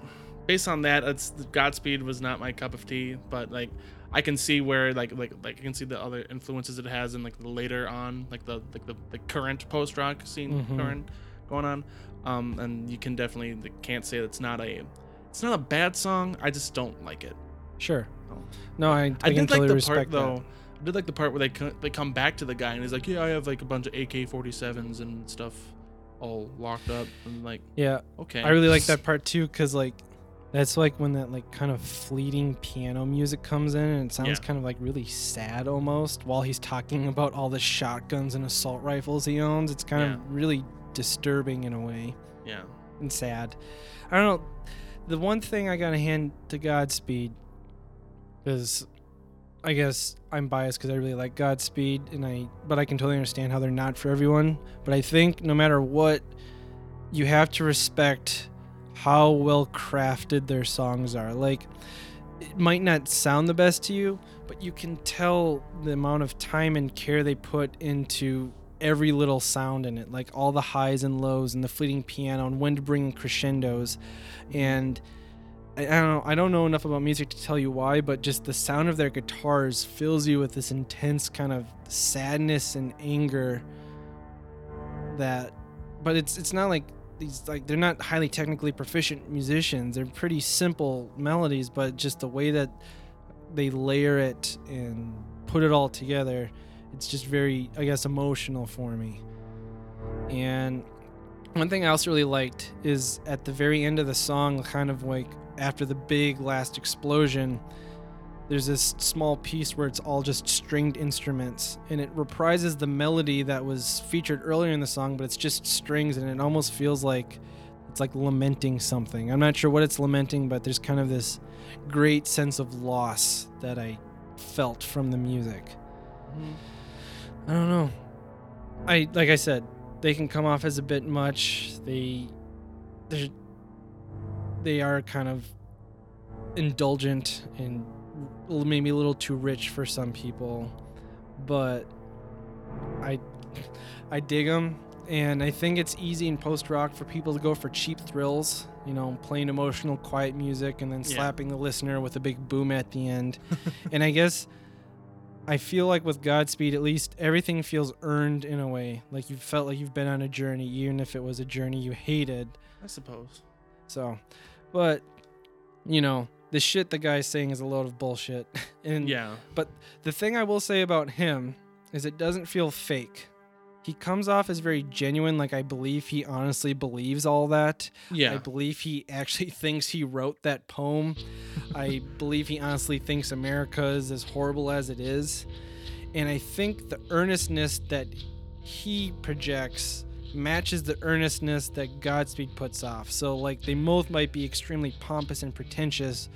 [SPEAKER 2] based on that. It's Godspeed was not my cup of tea, but like I can see where like like like I can see the other influences it has in like the later on, like the like the, the current post rock scene
[SPEAKER 1] Mhm.
[SPEAKER 2] current going on. Um, and you can definitely like, can't say it's not a it's not a bad song. I just don't like it.
[SPEAKER 1] Sure.
[SPEAKER 2] Oh.
[SPEAKER 1] No, I, I,
[SPEAKER 2] I, did like
[SPEAKER 1] totally
[SPEAKER 2] the
[SPEAKER 1] respect
[SPEAKER 2] part though. I did like the part where they co- they come back to the guy and he's like, "Yeah, I have like a bunch of AK-47s and stuff all locked up." And like,
[SPEAKER 1] Yeah,
[SPEAKER 2] okay,
[SPEAKER 1] I really like that part too because like that's like when that like kind of fleeting piano music comes in and it sounds
[SPEAKER 2] Yeah.
[SPEAKER 1] kind of like really sad almost while he's talking about all the shotguns and assault rifles he owns. It's kind
[SPEAKER 2] Yeah.
[SPEAKER 1] of really disturbing in a way.
[SPEAKER 2] Yeah,
[SPEAKER 1] and sad. I don't know. The one thing I gotta hand to Godspeed is, I guess I'm biased because I really like Godspeed, and I but I can totally understand how they're not for everyone. But I think no matter what, you have to respect how well crafted their songs are. Like, it might not sound the best to you, but you can tell the amount of time and care they put into every little sound in it, like all the highs and lows and the fleeting piano and when to bring in crescendos. And I don't know, I don't know enough about music to tell you why, but just the sound of their guitars fills you with this intense kind of sadness and anger that but it's it's not like these like they're not highly technically proficient musicians. They're pretty simple melodies, but just the way that they layer it and put it all together, it's just very, I guess, emotional for me. And one thing I also really liked is at the very end of the song, kind of like after the big last explosion, there's this small piece where it's all just stringed instruments and it reprises the melody that was featured earlier in the song, but it's just strings and it almost feels like it's like lamenting something. I'm not sure what it's lamenting, but there's kind of this great sense of loss that I felt from the music. Mm-hmm. I don't know. I like I said, they can come off as a bit much. They they're, they are kind of indulgent and maybe a little too rich for some people, but I I dig them and I think it's easy in post rock for people to go for cheap thrills, you know, playing emotional quiet music and then
[SPEAKER 2] Yeah.
[SPEAKER 1] slapping the listener with a big boom at the end. *laughs* and I guess I feel like with Godspeed, at least everything feels earned in a way. Like you felt like you've been on a journey, even if it was a journey you hated.
[SPEAKER 2] I suppose.
[SPEAKER 1] So, but you know, the shit the guy's saying is a load of bullshit. *laughs* and
[SPEAKER 2] Yeah,
[SPEAKER 1] the thing I will say about him is it doesn't feel fake. He comes off as very genuine, like I believe he honestly believes all that.
[SPEAKER 2] Yeah.
[SPEAKER 1] I believe he actually *laughs* thinks he wrote that poem. I believe he honestly thinks America is as horrible as it is. And I think the earnestness that he projects matches the earnestness that Godspeed puts off. So, like, they both might be extremely pompous and pretentious,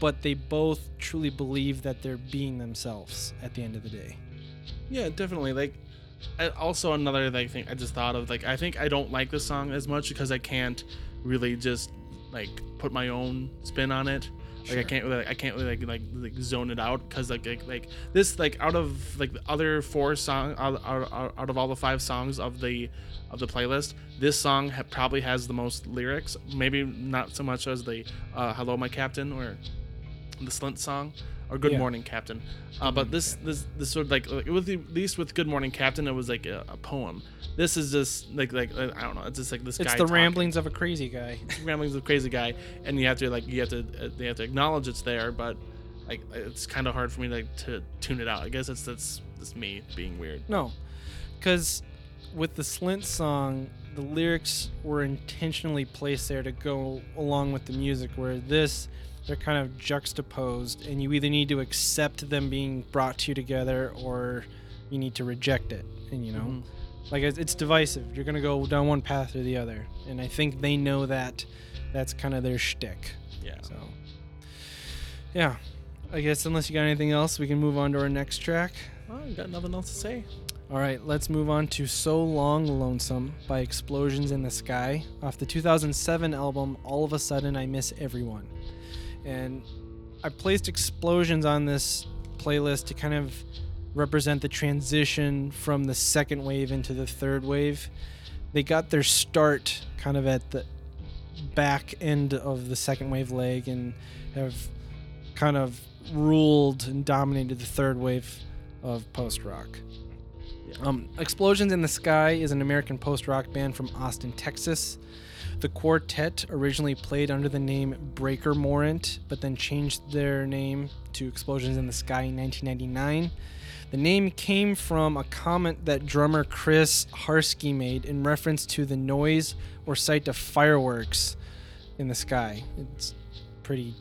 [SPEAKER 1] but they both truly believe that they're being themselves at the end of the day.
[SPEAKER 2] yeah, definitely. Like, also another like thing I just thought of. Like, I think I don't like this song as much because I can't really just like put my own spin on it. Like I can't really, I can't really like like, like zone it out because like, like like this like out of like the other four song out, out, out- out of all the five songs of the of the playlist, this song ha- probably has the most lyrics. Maybe not so much as the uh, "Hello, My Captain" or the Slint song or Good
[SPEAKER 1] Yeah.
[SPEAKER 2] Morning Captain. Uh, but this this this sort of like, like with the, at least with Good Morning Captain, it was like a, a poem. This is just like like uh, I don't know. It's just like this guy It's
[SPEAKER 1] the
[SPEAKER 2] talking.
[SPEAKER 1] ramblings of a crazy guy. *laughs*
[SPEAKER 2] ramblings of a crazy guy, and you have to like you have to uh, they have to acknowledge it's there, but like it's kind of hard for me like to tune it out. I guess it's that's that's me being weird.
[SPEAKER 1] No, because with the Slint song, the lyrics were intentionally placed there to go along with the music. Where this, they're kind of juxtaposed, and you either need to accept them being brought to you together, or you need to reject it. And you know,
[SPEAKER 2] Mhm.
[SPEAKER 1] like it's, it's divisive. You're gonna go down one path or the other, and I think they know that. That's kind of their shtick.
[SPEAKER 2] Yeah.
[SPEAKER 1] So, yeah. I guess unless you got anything else, we can move on to our next track.
[SPEAKER 2] I got nothing else to say.
[SPEAKER 1] All right, let's move on to So Long Lonesome by Explosions in the Sky off the 2007 album All of a Sudden I Miss Everyone. And I placed Explosions on this playlist to kind of represent the transition from the second wave into the third wave. They got their start kind of at the back end of the second wave leg and have kind of ruled and dominated the third wave of post rock. Um, Explosions in the Sky is an American post rock band from Austin, Texas. The quartet originally played under the name Breaker Morant, but then changed their name to Explosions in the Sky in 1999. The name came from a comment that drummer Chris Hrasky made in reference to the noise or sight of fireworks in the sky. It's pretty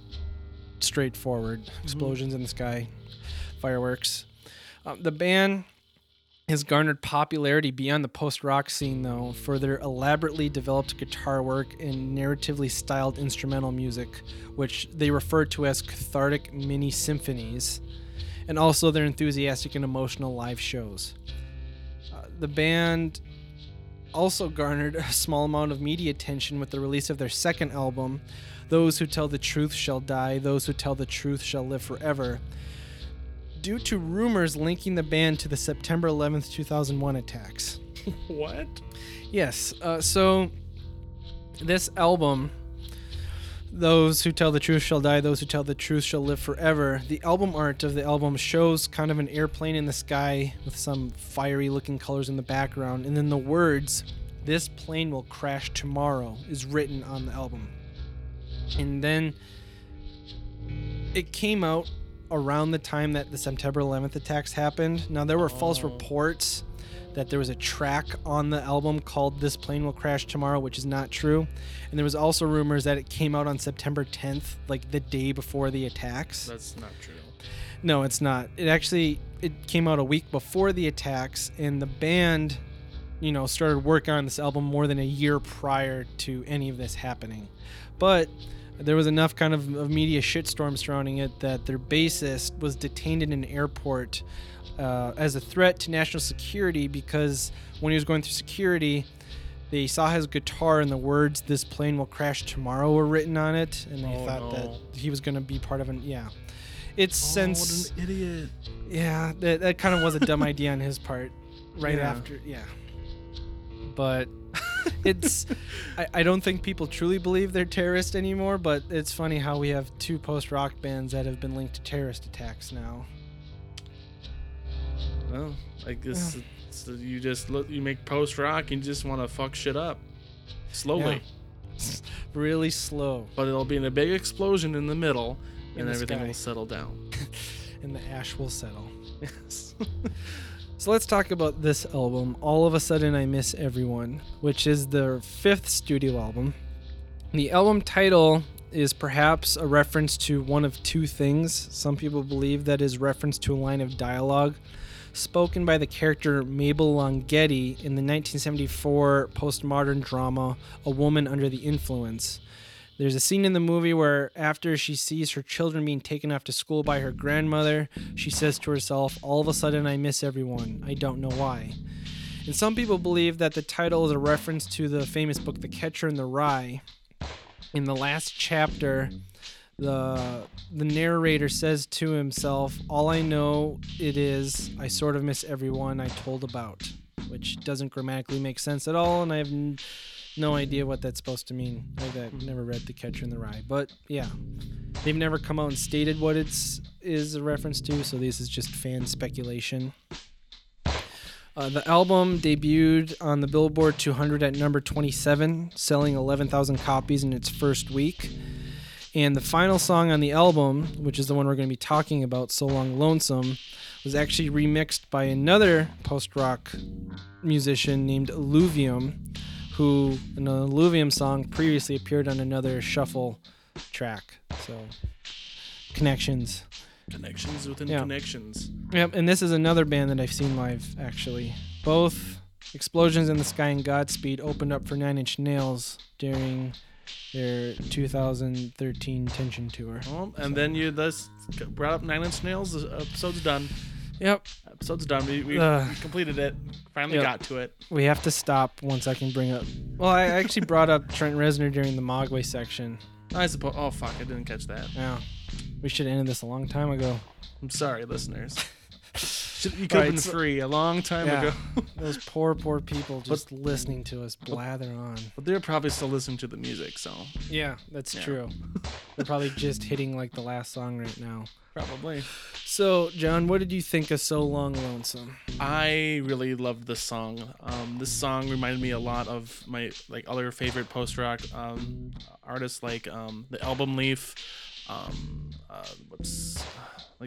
[SPEAKER 1] straightforward. Explosions in the sky, fireworks. Um, the band has garnered popularity beyond the post rock scene, though, for their elaborately developed guitar work and narratively styled instrumental music, which they refer to as cathartic mini symphonies, and also their enthusiastic and emotional live shows. Uh, the band also garnered a small amount of media attention with the release of their second album, Those Who Tell the Truth Shall Die, Those Who Tell the Truth Shall Live Forever due to rumors linking the band to the September 11th, 2001 attacks. *laughs*
[SPEAKER 2] what?
[SPEAKER 1] Yes, uh, so this album, Those Who Tell the Truth Shall Die, Those Who Tell the Truth Shall Live Forever, the album art of the album shows kind of an airplane in the sky with some fiery looking colors in the background, and then the words, This plane will crash tomorrow, is written on the album. And then it came out around the time that the September 11th attacks happened. Now, there were false
[SPEAKER 2] Oh.
[SPEAKER 1] reports that there was a track on the album called This Plane Will Crash Tomorrow, which is not true. And there was also rumors that it came out on September 10th, like the day before the attacks.
[SPEAKER 2] That's not true.
[SPEAKER 1] No, it's not. It actually it came out a week before the attacks and the band, you know, started working on this album more than a year prior to any of this happening. But there was enough kind of, of media shitstorm surrounding it that their bassist was detained in an airport uh, as a threat to national security because when he was going through security, they saw his guitar and the words "This plane will crash tomorrow" were written on it, and they
[SPEAKER 2] Oh,
[SPEAKER 1] thought
[SPEAKER 2] no.
[SPEAKER 1] that he was going to be part of an yeah. It's since
[SPEAKER 2] Oh, what an idiot.
[SPEAKER 1] yeah, that, that kind of was a dumb *laughs* idea on his part. Right
[SPEAKER 2] Yeah.
[SPEAKER 1] after, yeah. But *laughs* it's, I, I don't think people truly believe they're terrorists anymore. But it's funny how we have two post rock bands that have been linked to terrorist attacks now.
[SPEAKER 2] Well, I guess it's, you just look, you make post rock and you just want to fuck shit up slowly, *laughs*
[SPEAKER 1] Really slow,
[SPEAKER 2] but it'll be in a big explosion in the middle,
[SPEAKER 1] In
[SPEAKER 2] and
[SPEAKER 1] the
[SPEAKER 2] everything
[SPEAKER 1] sky.
[SPEAKER 2] will settle down. *laughs*
[SPEAKER 1] and the ash will settle.
[SPEAKER 2] yes.
[SPEAKER 1] So let's talk about this album, All of a Sudden I Miss Everyone, which is their fifth studio album. The album title is perhaps a reference to one of two things. Some people believe that is reference to a line of dialogue spoken by the character Mabel Longhetti in the 1974 postmodern drama A Woman Under the Influence. There's a scene in the movie where, after she sees her children being taken off to school by her grandmother, she says to herself, All of a sudden, I miss everyone. I don't know why. And some people believe that the title is a reference to the famous book, The Catcher in the Rye. In the last chapter, the the narrator says to himself, "All I know it is I sort of miss everyone I told about," which doesn't grammatically make sense at all, and I have no idea what that's supposed to mean. I've uh, never read The Catcher in the Rye, but yeah, they've never come out and stated what it's is a reference to, so this is just fan speculation. Uh, the album debuted on the Billboard 200 at number 27, selling 11,000 copies in its first week. And the final song on the album, which is the one we're going to be talking about, So Long Lonesome, was actually remixed by another post rock musician named Illuvium, who, in an Illuvium song, previously appeared on another shuffle track. So, connections.
[SPEAKER 2] Connections within
[SPEAKER 1] Yeah.
[SPEAKER 2] connections.
[SPEAKER 1] Yep, and this is another band that I've seen live, actually. Both Explosions in the Sky and Godspeed opened up for Nine Inch Nails during their 2013 Tension Tour.
[SPEAKER 2] Well, and then you thus brought up Nine Inch Nails. The episode's done.
[SPEAKER 1] Yep,
[SPEAKER 2] Episode's done. We, we,
[SPEAKER 1] Ugh.
[SPEAKER 2] completed it. Finally
[SPEAKER 1] Yep.
[SPEAKER 2] got to it.
[SPEAKER 1] we have to stop once I can bring up. Well, I actually brought up Trent Reznor during the Mogwai section.
[SPEAKER 2] I suppose. Oh fuck! I didn't catch that.
[SPEAKER 1] Yeah, we should have ended this a long time ago.
[SPEAKER 2] I'm sorry, listeners. *laughs* Should, you could have been
[SPEAKER 1] so-
[SPEAKER 2] free a long time
[SPEAKER 1] Yeah.
[SPEAKER 2] ago. *laughs*
[SPEAKER 1] Those poor, poor people just listening to us blather on.
[SPEAKER 2] but they're probably still listening to the music, so
[SPEAKER 1] Yeah, that's
[SPEAKER 2] Yeah.
[SPEAKER 1] true. They're probably just hitting like the last song right now.
[SPEAKER 2] probably.
[SPEAKER 1] So, John, what did you think of So Long Lonesome?
[SPEAKER 2] I really loved this song. Um, this song reminded me a lot of my like other favorite post rock um, artists, like um, the Album Leaf. Um, uh, what's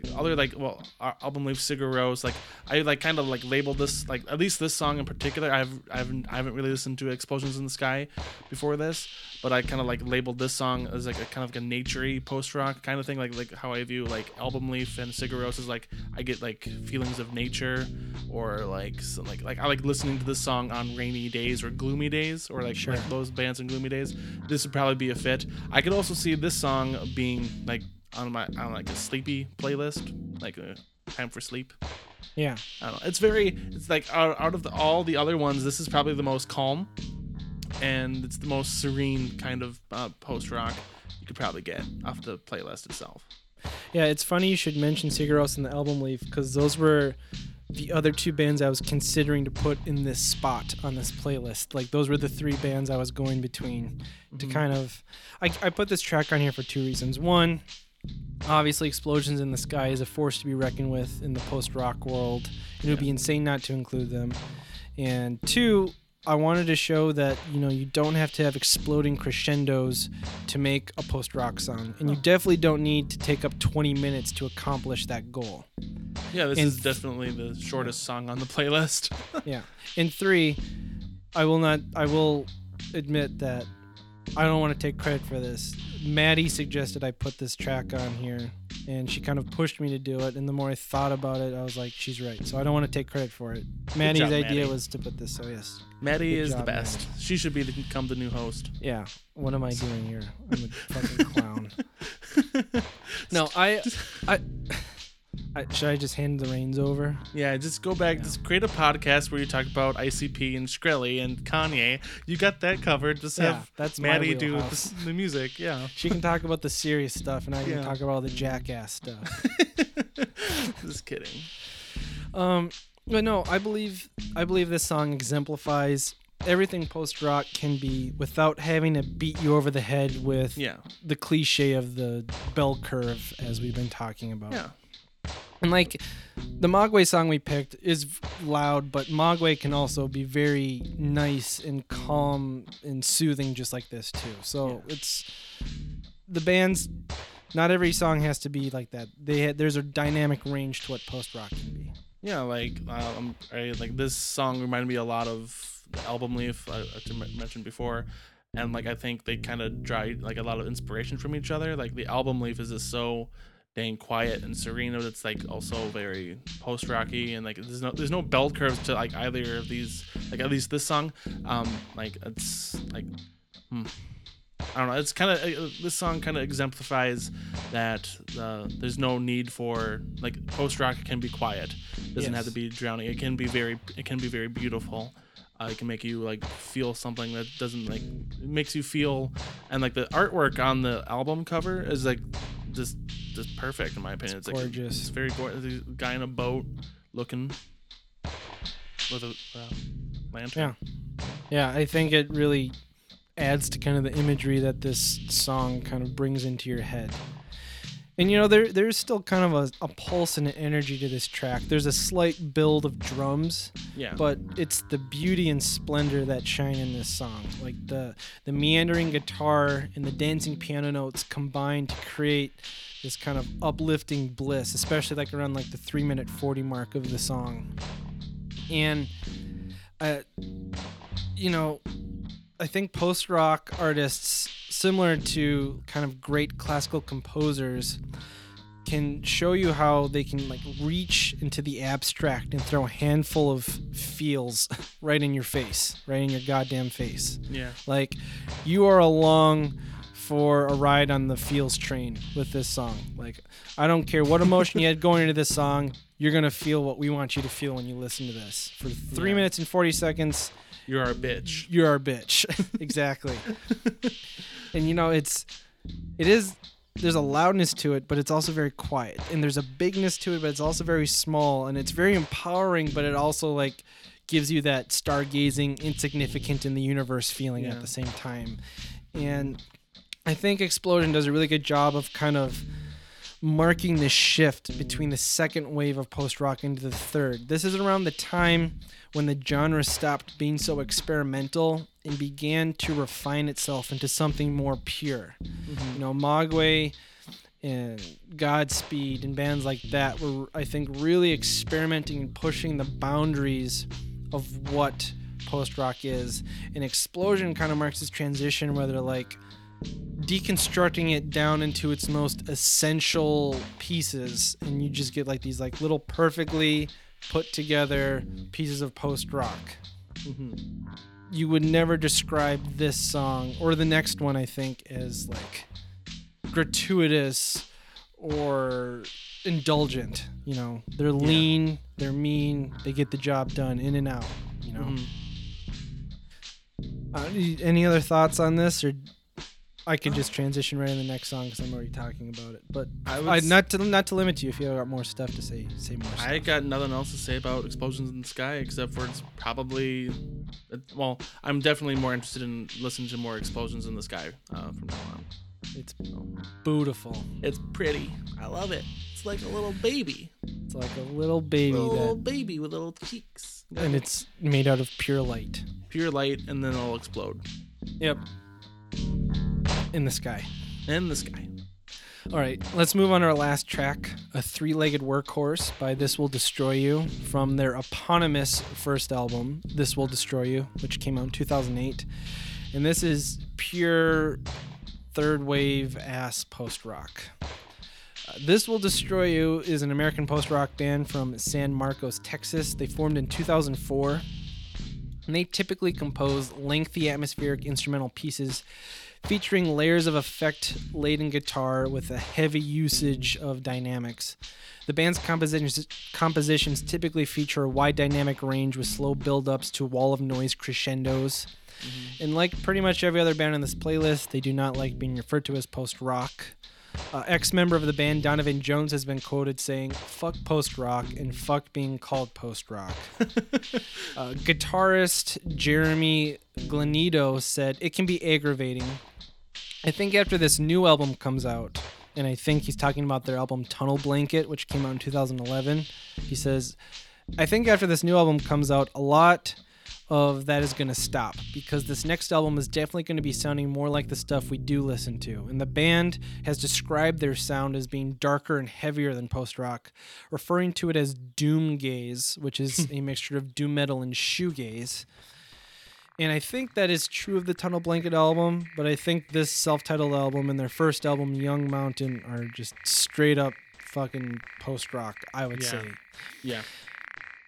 [SPEAKER 2] like other like well album leaf Sigur Rós like I like kind of like labeled this like at least this song in particular. I've I haven't I haven't really listened to Explosions in the Sky before this but I kind of like labeled this song as like a kind of like a naturey post rock kind of thing. Like like how I view like album leaf and Sigur Rós is like I get like feelings of nature or like some, like like I like listening to this song on rainy days or gloomy days or like,
[SPEAKER 1] Sure.
[SPEAKER 2] like those bands in gloomy days. This would probably be a fit. I could also see this song being like on my on like a sleepy playlist like a time for sleep
[SPEAKER 1] Yeah,
[SPEAKER 2] I don't know. It's very. It's like out, out of the, all the other ones, this is probably the most calm, and it's the most serene kind of uh, post rock you could probably get off the playlist itself.
[SPEAKER 1] yeah. It's funny you should mention Sigur Rós and the Album Leaf because those were the other two bands I was considering to put in this spot on this playlist. Like those were the three bands I was going between to kind of. I, I put this track on here for two reasons. One, obviously, Explosions in the Sky is a force to be reckoned with in the post rock world. It would be insane not to include them. And two, I wanted to show that you know you don't have to have exploding crescendos to make a post rock song, and you definitely don't need to take up 20 minutes to accomplish that goal.
[SPEAKER 2] Yeah, this
[SPEAKER 1] And-
[SPEAKER 2] is definitely the shortest song on the playlist. *laughs*
[SPEAKER 1] Yeah. And three, I will not. I will admit that I don't want to take credit for this. Maddie suggested I put this track on here, and she kind of pushed me to do it. And the more I thought about it, I was like, she's right. So I don't want to take credit for it. Maddie's
[SPEAKER 2] job,
[SPEAKER 1] idea
[SPEAKER 2] Maddie.
[SPEAKER 1] was to put this. So yes.
[SPEAKER 2] Maddie
[SPEAKER 1] Good
[SPEAKER 2] is the
[SPEAKER 1] job,
[SPEAKER 2] best. She should be the, become the new host.
[SPEAKER 1] Yeah. What am I doing here? I'm a fucking clown. *laughs* No, I, I, I, should I just hand the reins over?
[SPEAKER 2] Yeah, just go back. Just create a podcast where you talk about ICP and Shkreli and Kanye. You got that covered. Just
[SPEAKER 1] Yeah,
[SPEAKER 2] have
[SPEAKER 1] that's
[SPEAKER 2] Maddie do the, the music. Yeah.
[SPEAKER 1] She can talk about the serious stuff, and I can
[SPEAKER 2] Yeah.
[SPEAKER 1] talk about all the jackass stuff. *laughs*
[SPEAKER 2] just kidding.
[SPEAKER 1] Um, but no, I believe I believe this song exemplifies everything post rock can be without having to beat you over the head with
[SPEAKER 2] Yeah.
[SPEAKER 1] the cliche of the bell curve as we've been talking about.
[SPEAKER 2] Yeah.
[SPEAKER 1] And like the Mogwai song we picked is loud, but Mogwai can also be very nice and calm and soothing, just like this too. So it's the band's. Not every song has to be like that. They had, there's a dynamic range to what post rock can be.
[SPEAKER 2] Yeah, like um, I, like this song reminded me a lot of the album Leaf I mentioned before, and like I think they kind of draw like a lot of inspiration from each other. Like the album Leaf is just so dang quiet and serene, but it's like also very post rocky and like there's no there's no bell curves to like either of these. Like at least this song, um, like it's like. Hmm. I don't know. It's kind of uh, this song kind of exemplifies that uh, there's no need for like post rock can be quiet. It doesn't have to be drowning. It can be very it can be very beautiful. Uh, it can make you like feel something that doesn't like it makes you feel and like the artwork on the album cover is like just just perfect in my opinion. It's, like
[SPEAKER 1] gorgeous.
[SPEAKER 2] it's very gorgeous. Guy in a boat looking with a uh, lantern.
[SPEAKER 1] Yeah. Yeah, I think it really adds to kind of the imagery that this song kind of brings into your head. And you know, there there's still kind of a, a pulse and an energy to this track. There's a slight build of drums,
[SPEAKER 2] Yeah.
[SPEAKER 1] but it's the beauty and splendor that shine in this song. Like the the meandering guitar and the dancing piano notes combine to create this kind of uplifting bliss, especially like around like the three minute forty mark of the song. And uh, you know, I think post rock artists, similar to kind of great classical composers, can show you how they can like reach into the abstract and throw a handful of feels *laughs* right in your face, right in your goddamn face.
[SPEAKER 2] yeah.
[SPEAKER 1] Like you are along for a ride on the feels train with this song. Like I don't care what emotion you had going into this song, you're gonna feel what we want you to feel when you listen to this. For three
[SPEAKER 2] Yeah.
[SPEAKER 1] minutes and forty seconds,
[SPEAKER 2] You're a bitch.
[SPEAKER 1] you're a bitch. *laughs* exactly. *laughs* and you know, it's it is there's a loudness to it, but it's also very quiet. And there's a bigness to it, but it's also very small and it's very empowering, but it also like gives you that stargazing, insignificant in the universe feeling
[SPEAKER 2] Yeah.
[SPEAKER 1] at the same time. And I think Explosion does a really good job of kind of marking the shift between the second wave of post rock into the third. This is around the time when the genre stopped being so experimental and began to refine itself into something more pure. Mm-hmm. You know, Mogwai and Godspeed and bands like that were, I think, really experimenting and pushing the boundaries of what post rock is. And Explosion kind of marks this transition where they're like, deconstructing it down into its most essential pieces and you just get like these like little perfectly put together pieces of post rock
[SPEAKER 2] Mm-hmm.
[SPEAKER 1] you would never describe this song or the next one i think as like gratuitous or indulgent you know they're lean they're mean they get the job done in and out you know
[SPEAKER 2] Mhm.
[SPEAKER 1] uh, any other thoughts on this or I can just transition right in the next song because I'm already talking about it. But
[SPEAKER 2] I would
[SPEAKER 1] I, not to not to limit you if you got more stuff to say. Say more. Stuff.
[SPEAKER 2] I got nothing else to say about explosions in the sky except for it's probably, well, I'm definitely more interested in listening to more explosions in the sky uh, from now on.
[SPEAKER 1] It's beautiful.
[SPEAKER 2] It's pretty. I love it. It's like a little baby,
[SPEAKER 1] It's like a little baby A
[SPEAKER 2] little
[SPEAKER 1] that,
[SPEAKER 2] baby with little cheeks.
[SPEAKER 1] and it's made out of pure light.
[SPEAKER 2] pure light, and then it'll explode
[SPEAKER 1] Yep. In the sky.
[SPEAKER 2] in the sky.
[SPEAKER 1] All right, let's move on to our last track, a three-legged workhorse by This Will Destroy You from their eponymous first album, This Will Destroy You, which came out in 2008. And this is pure third wave ass post rock. Uh, this Will Destroy You is an American post rock band from San Marcos, Texas. They formed in 2004. And they typically compose lengthy atmospheric instrumental pieces featuring layers of effect laden guitar with a heavy usage of dynamics. The band's compositions, compositions typically feature a wide dynamic range with slow build-ups to wall of noise crescendos. And like pretty much every other band on this playlist, they do not like being referred to as post rock. Uh, Ex member of the band, Donovan Jones, has been quoted saying, fuck post rock and fuck being called post rock. *laughs* uh, guitarist Jeremy Glenido said, It can be aggravating. I think after this new album comes out, and I think he's talking about their album Tunnel Blanket, which came out in 2011, he says, I think after this new album comes out, a lot of that is going to stop because this next album is definitely going to be sounding more like the stuff we do listen to. And the band has described their sound as being darker and heavier than post rock, referring to it as doom gaze, which is *laughs* a mixture of doom metal and shoegaze. And I think that is true of the Tunnel Blanket album, but I think this self titled album and their first album, Young Mountain, are just straight up fucking post rock, I would
[SPEAKER 2] Yeah.
[SPEAKER 1] say
[SPEAKER 2] Yeah.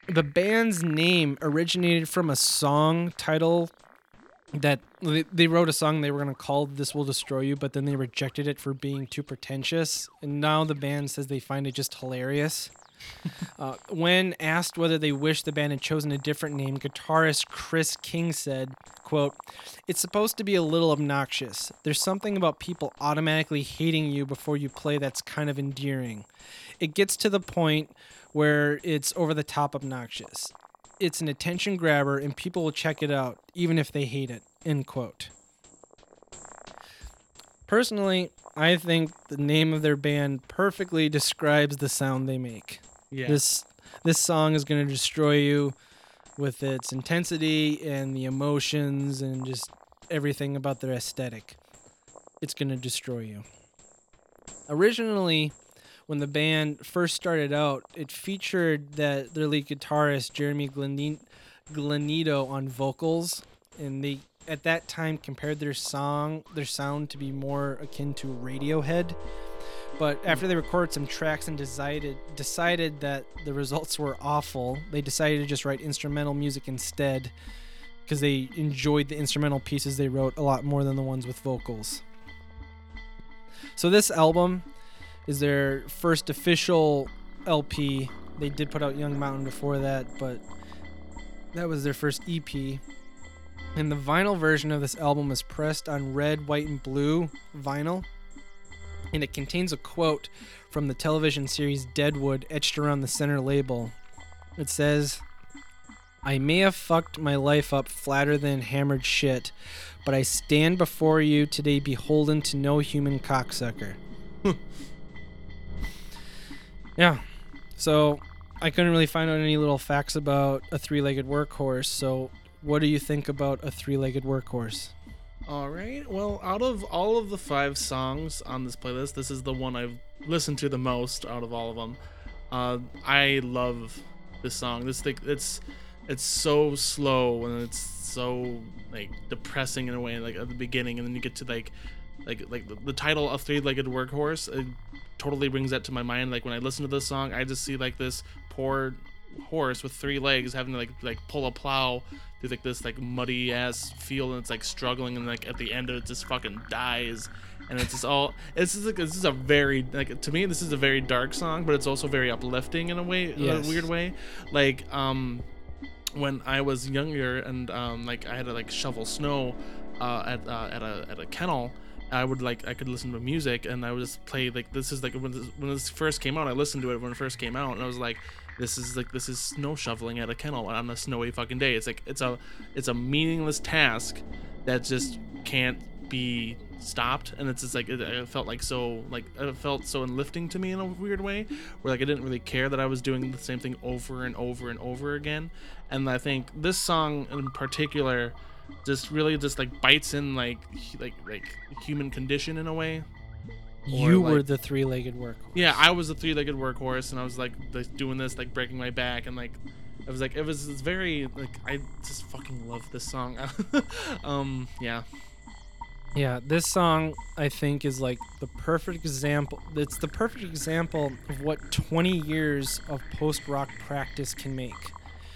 [SPEAKER 1] the band's name originated from a song title that they, they wrote a song they were going to call This Will Destroy You, but then they rejected it for being too pretentious. And now the band says they find it just hilarious. Uh, when asked whether they wish the band had chosen a different name, guitarist Chris King said, quote, It's supposed to be a little obnoxious. There's something about people automatically hating you before you play that's kind of endearing. It gets to the point where it's over the top obnoxious. It's an attention grabber and people will check it out even if they hate it. End quote. Personally, I think the name of their band perfectly describes the sound they make.
[SPEAKER 2] Yeah.
[SPEAKER 1] This this song is to destroy you with its intensity and the emotions and just everything about their aesthetic. It's to destroy you. Originally, when the band first started out, it featured that their lead guitarist Jeremy Glenin- Glenido on vocals, and they at that time compared their song, their sound to be more akin to Radiohead. But after they recorded some tracks and decided decided that the results were awful, they decided to just write instrumental music instead because they enjoyed the instrumental pieces they wrote a lot more than the ones with vocals. So this album is their first official LP. They did put out Young Mountain before that, but that was their first EP. And the vinyl version of this album is pressed on red, white, and blue vinyl. And it contains a quote from the television series Deadwood etched around the center label. It says, I may have fucked my life up flatter than hammered shit, but I stand before you today beholden to no human cocksucker. Hmm. yeah. So I couldn't really find out any little facts about a three legged workhorse, so what do you think about a three legged workhorse?
[SPEAKER 2] All right. Well, out of all of the five songs on this playlist, this is the one I've listened to the most out of all of them. Uh, I love this song. This thing, it's it's so slow and it's so like depressing in a way, like at the beginning, and then you get to like like like the, the title of three-legged workhorse. It totally brings that to my mind. Like when I listen to this song, I just see like this poor horse with three legs having to like like pull a plow through like this like muddy ass field and it's like struggling and like at the end it just fucking dies. And it's just all it's just like this is a very like to me this is a very dark song but it's also very uplifting in a way in a weird way. Like um when I was younger and um like I had to like shovel snow uh at uh, at a at a kennel I would like I could listen to music and I would just play like this is like when this, when this first came out I listened to it when it first came out and I was like this is like this is snow shoveling at a kennel on a snowy fucking day. It's like it's a it's a meaningless task that just can't be stopped. And it's just like it, it felt like so like it felt so enlifting to me in a weird way where like I didn't really care that I was doing the same thing over and over and over again. And I think this song in particular just really just like bites in like like like human condition in a way
[SPEAKER 1] You
[SPEAKER 2] like-
[SPEAKER 1] were the three legged workhorse.
[SPEAKER 2] yeah i was a three-legged workhorse and i was like, like doing this like breaking my back and like it was like it was it's very like i just fucking love this song *laughs* um yeah
[SPEAKER 1] Yeah, this song I think is like the perfect example. It's the perfect example of what 20 years of post rock practice can make.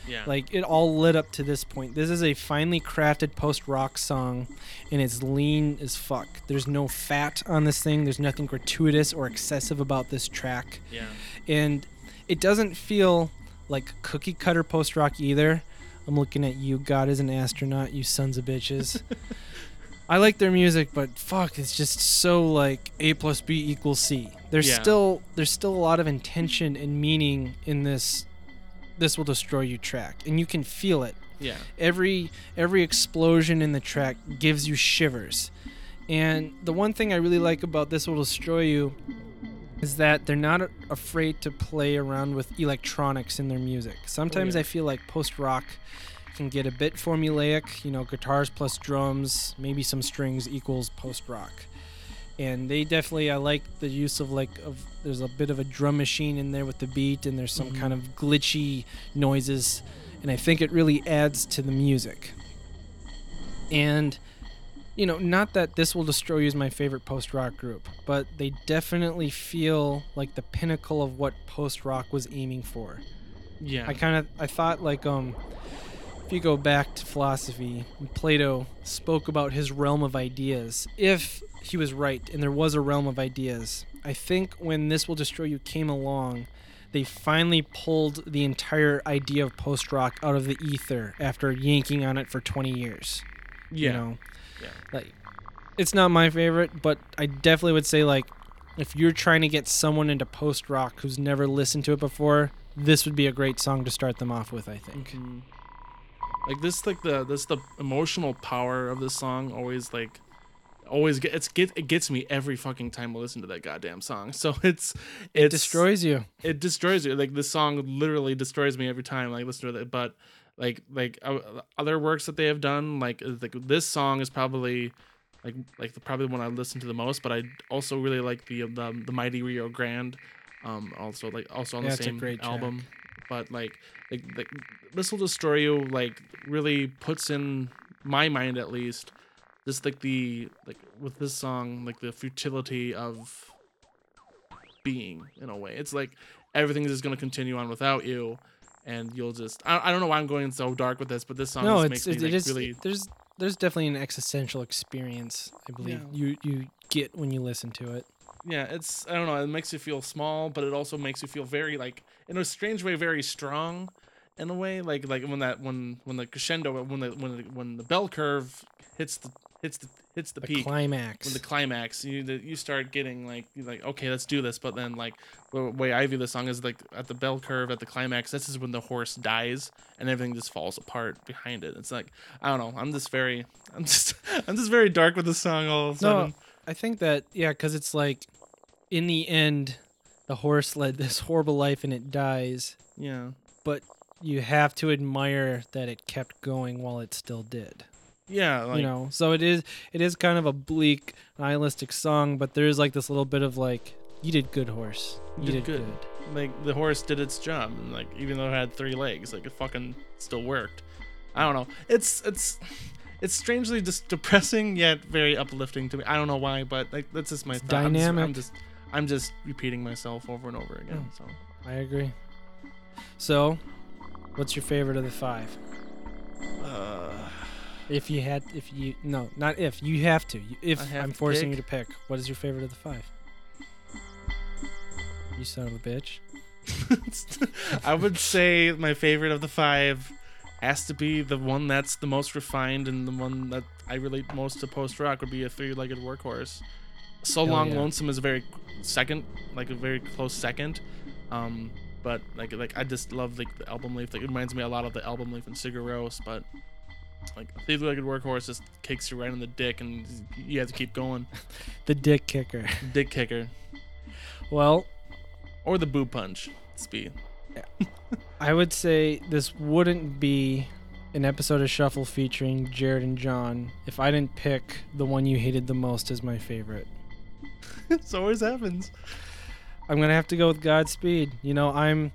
[SPEAKER 2] Yeah
[SPEAKER 1] Like it all led up to this point. This is a finely crafted post rock song, and it's lean as fuck. There's no fat on this thing. There's nothing gratuitous or excessive about this track,
[SPEAKER 2] yeah
[SPEAKER 1] and it doesn't feel like cookie cutter post rock either. I'm looking at you, God is an astronaut, you sons of bitches. *laughs* I like their music, but fuck, it's just so like A plus B equals C. There's
[SPEAKER 2] Yeah.
[SPEAKER 1] still there's still a lot of intention and meaning in this this will destroy you track and you can feel it.
[SPEAKER 2] Yeah.
[SPEAKER 1] Every every explosion in the track gives you shivers. And the one thing i really like about this will destroy you is that they're not a- afraid to play around with electronics in their music. Sometimes
[SPEAKER 2] yeah.
[SPEAKER 1] i feel like post rock can get a bit formulaic you know guitars plus drums maybe some strings equals post rock and they definitely i like the use of like of there's a bit of a drum machine in there with the beat and there's some
[SPEAKER 2] Mhm.
[SPEAKER 1] kind of glitchy noises. And i think it really adds to the music. And you know not that this will destroy you is my favorite post rock group but they definitely feel like the pinnacle of what post rock was aiming for.
[SPEAKER 2] Yeah.
[SPEAKER 1] I kind of I thought like um if you go back to philosophy, Plato spoke about his realm of ideas. If he was right and there was a realm of ideas, I think when This Will Destroy You came along, they finally pulled the entire idea of post rock out of the ether after yanking on it for 20 years.
[SPEAKER 2] yeah
[SPEAKER 1] You know,
[SPEAKER 2] yeah
[SPEAKER 1] like it's not my favorite, but I definitely would say like if you're trying to get someone into post rock who's never listened to it before, this would be a great song to start them off with. I think.
[SPEAKER 2] Mhm. Like this, like the this the emotional power of this song always like always get it's get it gets me every fucking time I listen to that goddamn song. *laughs* So it's
[SPEAKER 1] It destroys you.
[SPEAKER 2] it destroys you. Like this song literally destroys me every time I listen to it. But like like uh, other works that they have done, like uh, like this song is probably like like the, probably the one I listen to the most. But I also really like the the, the Mighty Rio Grande, um also like also on
[SPEAKER 1] Yeah,
[SPEAKER 2] the same
[SPEAKER 1] great track.
[SPEAKER 2] But like like like this will destroy you. Like really puts in my mind at least just like the like with this song like the futility of being in a way it's like everything is going to continue on without you and you'll just I, I don't know why i'm going so dark with this but this song
[SPEAKER 1] no,
[SPEAKER 2] just
[SPEAKER 1] it's
[SPEAKER 2] makes
[SPEAKER 1] it,
[SPEAKER 2] me
[SPEAKER 1] it
[SPEAKER 2] like,
[SPEAKER 1] is
[SPEAKER 2] really
[SPEAKER 1] there's there's definitely an existential experience I believe
[SPEAKER 2] Yeah.
[SPEAKER 1] you you get when you listen to it.
[SPEAKER 2] Yeah it's i don't know it makes you feel small but it also makes you feel very like in a strange way very strong in a way like like when that when when the crescendo when the when the, when the bell curve hits the hits the hits the,
[SPEAKER 1] The
[SPEAKER 2] peak.
[SPEAKER 1] climax.
[SPEAKER 2] when the climax you that you start getting like you're like okay let's do this but then like the way i view the song is like at the bell curve at the climax this is when the horse dies and everything just falls apart behind it. It's like i don't know i'm just very *laughs* i'm just i'm just very dark with the song all of a
[SPEAKER 1] No,
[SPEAKER 2] sudden
[SPEAKER 1] I think that yeah, because it's like, in the end, the horse led this horrible life and it dies.
[SPEAKER 2] yeah
[SPEAKER 1] But you have to admire that it kept going while it still did.
[SPEAKER 2] yeah like
[SPEAKER 1] you know, so it is it is kind of a bleak, nihilistic song, but there is like this little bit of like, you did good, horse. You, did,
[SPEAKER 2] did
[SPEAKER 1] good.
[SPEAKER 2] good. like the horse did its job and like even though it had three legs like it fucking still worked i don't know it's it's it's strangely just depressing yet very uplifting to me i don't know why but like that's just my
[SPEAKER 1] It's
[SPEAKER 2] thought. I'm just- I'm just, I'm just repeating myself over and over again so
[SPEAKER 1] I agree. So, what's your favorite of the five?
[SPEAKER 2] uh,
[SPEAKER 1] If you had, if you no, not if you have to. If
[SPEAKER 2] have
[SPEAKER 1] I'm
[SPEAKER 2] to
[SPEAKER 1] forcing
[SPEAKER 2] pick?
[SPEAKER 1] you to pick, what is your favorite of the five? You son of a bitch. *laughs*
[SPEAKER 2] i would say my favorite of the five has to be the one that's the most refined and the one that i relate most to post rock would be a three-legged workhorse. So
[SPEAKER 1] Hell
[SPEAKER 2] long
[SPEAKER 1] yeah.
[SPEAKER 2] lonesome is a very second like a very close second um but like like i just love like the album leaf like it reminds me a lot of the album leaf and Sigur Rós but like a three-legged workhorse just kicks you right in the dick and you have to keep going. *laughs*
[SPEAKER 1] The dick kicker.
[SPEAKER 2] dick kicker.
[SPEAKER 1] Well,
[SPEAKER 2] or the boo punch speed
[SPEAKER 1] I would say this wouldn't be an episode of Shuffle featuring Jared and John if I didn't pick the one you hated the most as my favorite. *laughs*
[SPEAKER 2] so always happens
[SPEAKER 1] I'm gonna have to go with Godspeed. You know, I'm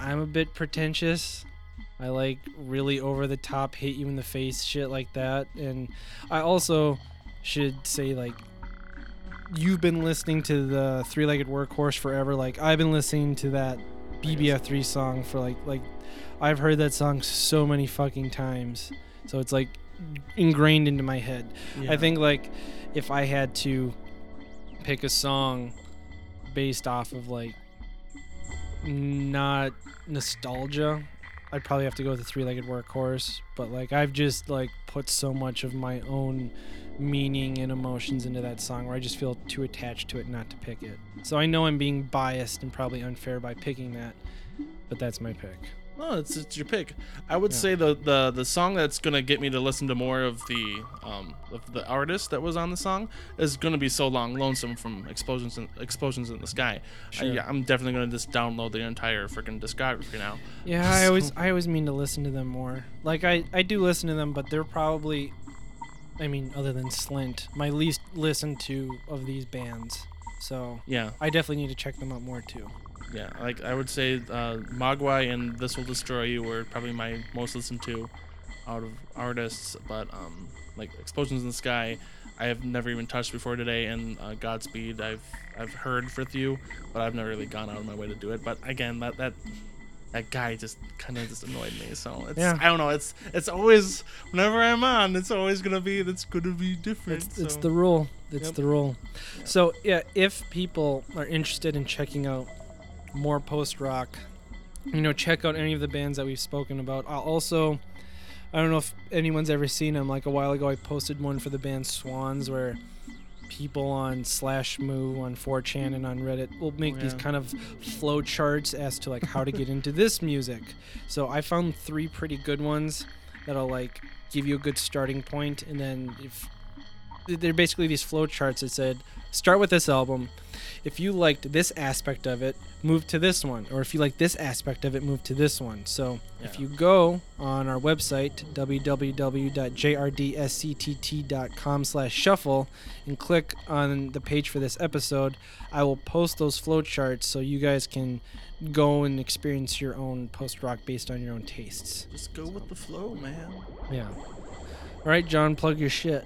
[SPEAKER 1] I'm a bit pretentious. I like really over the top, hit you in the face shit like that. And I also should say like you've been listening to the three legged workhorse forever. Like I've been listening to that BBF3 song for like like I've heard that song so many fucking times. So it's like ingrained into my head. I think like if I had to pick a song based off of like not nostalgia, I'd probably have to go with the three-legged workhorse. But like I've just like put so much of my own meaning and emotions into that song where I just feel too attached to it not to pick it. So I know I'm being biased and probably unfair by picking that, but that's my pick.
[SPEAKER 2] Oh, it's, it's your pick. I would
[SPEAKER 1] Yeah.
[SPEAKER 2] say the, the the song that's gonna get me to listen to more of the um of the artist that was on the song is gonna be "So Long Lonesome" from Explosions in, Explosions in the Sky.
[SPEAKER 1] Sure.
[SPEAKER 2] I, yeah, I'm definitely gonna just download the entire freaking discography now.
[SPEAKER 1] Yeah, I always *laughs* I always mean to listen to them more. Like I I do listen to them, but they're probably I mean other than Slint, my least listened to of these bands. So,
[SPEAKER 2] Yeah,
[SPEAKER 1] I definitely need to check them out more too.
[SPEAKER 2] yeah. Like I would say, uh, Mogwai and "This Will Destroy You" were probably my most listened to out of artists. But um, like "Explosions in the Sky," I have never even touched before today, and uh, "Godspeed" I've I've heard with you, but I've never really gone out of my way to do it. But again, that that that guy just kind of just annoyed me. So it's
[SPEAKER 1] Yeah.
[SPEAKER 2] I don't know. It's it's always whenever I'm on, it's always gonna be that's gonna be different.
[SPEAKER 1] It's, it's the rule. It's
[SPEAKER 2] Yep.
[SPEAKER 1] the rule.
[SPEAKER 2] Yeah.
[SPEAKER 1] So yeah, if people are interested in checking out more post rock, you know, check out any of the bands that we've spoken about. I'll also, I don't know if anyone's ever seen them. Like a while ago, I posted one for the band Swans where people on slash mu on 4chan and on reddit will make
[SPEAKER 2] Oh,
[SPEAKER 1] these kind of flow charts as to like how to get into this music. So i found three pretty good ones that'll like give you a good starting point and then if they're basically these flow charts that said start with this album. If you liked this aspect of it, move to this one. Or if you like this aspect of it, move to this one. So if you go on our website, www.jrdsctt.com slash shuffle, and click on the page for this episode, I will post those flow charts so you guys can go and experience your own post-rock based on your own tastes.
[SPEAKER 2] Just go with the flow, man.
[SPEAKER 1] Yeah. All right, John, plug your shit.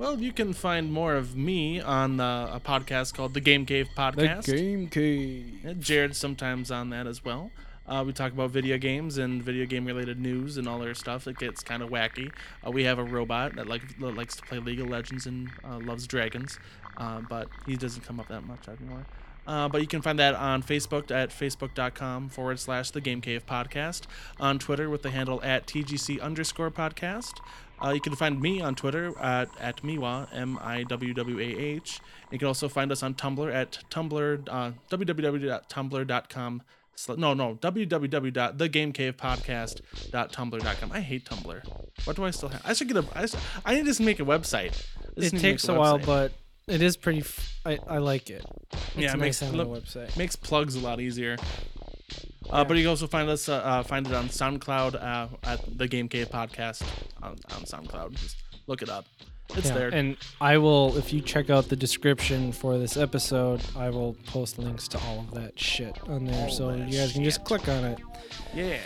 [SPEAKER 2] Well, you can find more of me on uh, a podcast called the Game Cave Podcast.
[SPEAKER 1] The Game Cave.
[SPEAKER 2] Yeah, Jared's sometimes on that as well. Uh, we talk about video games and video game related news and all their stuff. It gets kind of wacky. Uh, we have a robot that like that likes to play League of Legends and uh, loves dragons, uh, but he doesn't come up that much anymore. Uh, but you can find that on Facebook at facebook.com forward slash the Game Cave Podcast, on Twitter with the handle at TGC underscore podcast. Uh, you can find me on Twitter at, at Miwa, M I W W A H. You can also find us on Tumblr at Tumblr, uh, www.tumblr.com. No, no, www.thegamecavepodcast.tumblr.com. I hate Tumblr. What do I still have? I should get a. I, should, I need to just make a website.
[SPEAKER 1] It takes
[SPEAKER 2] make
[SPEAKER 1] a while, but it is pretty. F- I, I like it. It's
[SPEAKER 2] Yeah, it
[SPEAKER 1] nice
[SPEAKER 2] makes-
[SPEAKER 1] having
[SPEAKER 2] look-
[SPEAKER 1] a website.
[SPEAKER 2] makes plugs a lot easier. Uh, but you can also find us uh, uh, find it on SoundCloud uh, at the Game Cave Podcast on, on SoundCloud. Just look it up. It's
[SPEAKER 1] Yeah,
[SPEAKER 2] there.
[SPEAKER 1] And I will, if you check out the description for this episode, I will post links to all of that shit on there,
[SPEAKER 2] All
[SPEAKER 1] so you guys can just click on it.
[SPEAKER 2] yeah.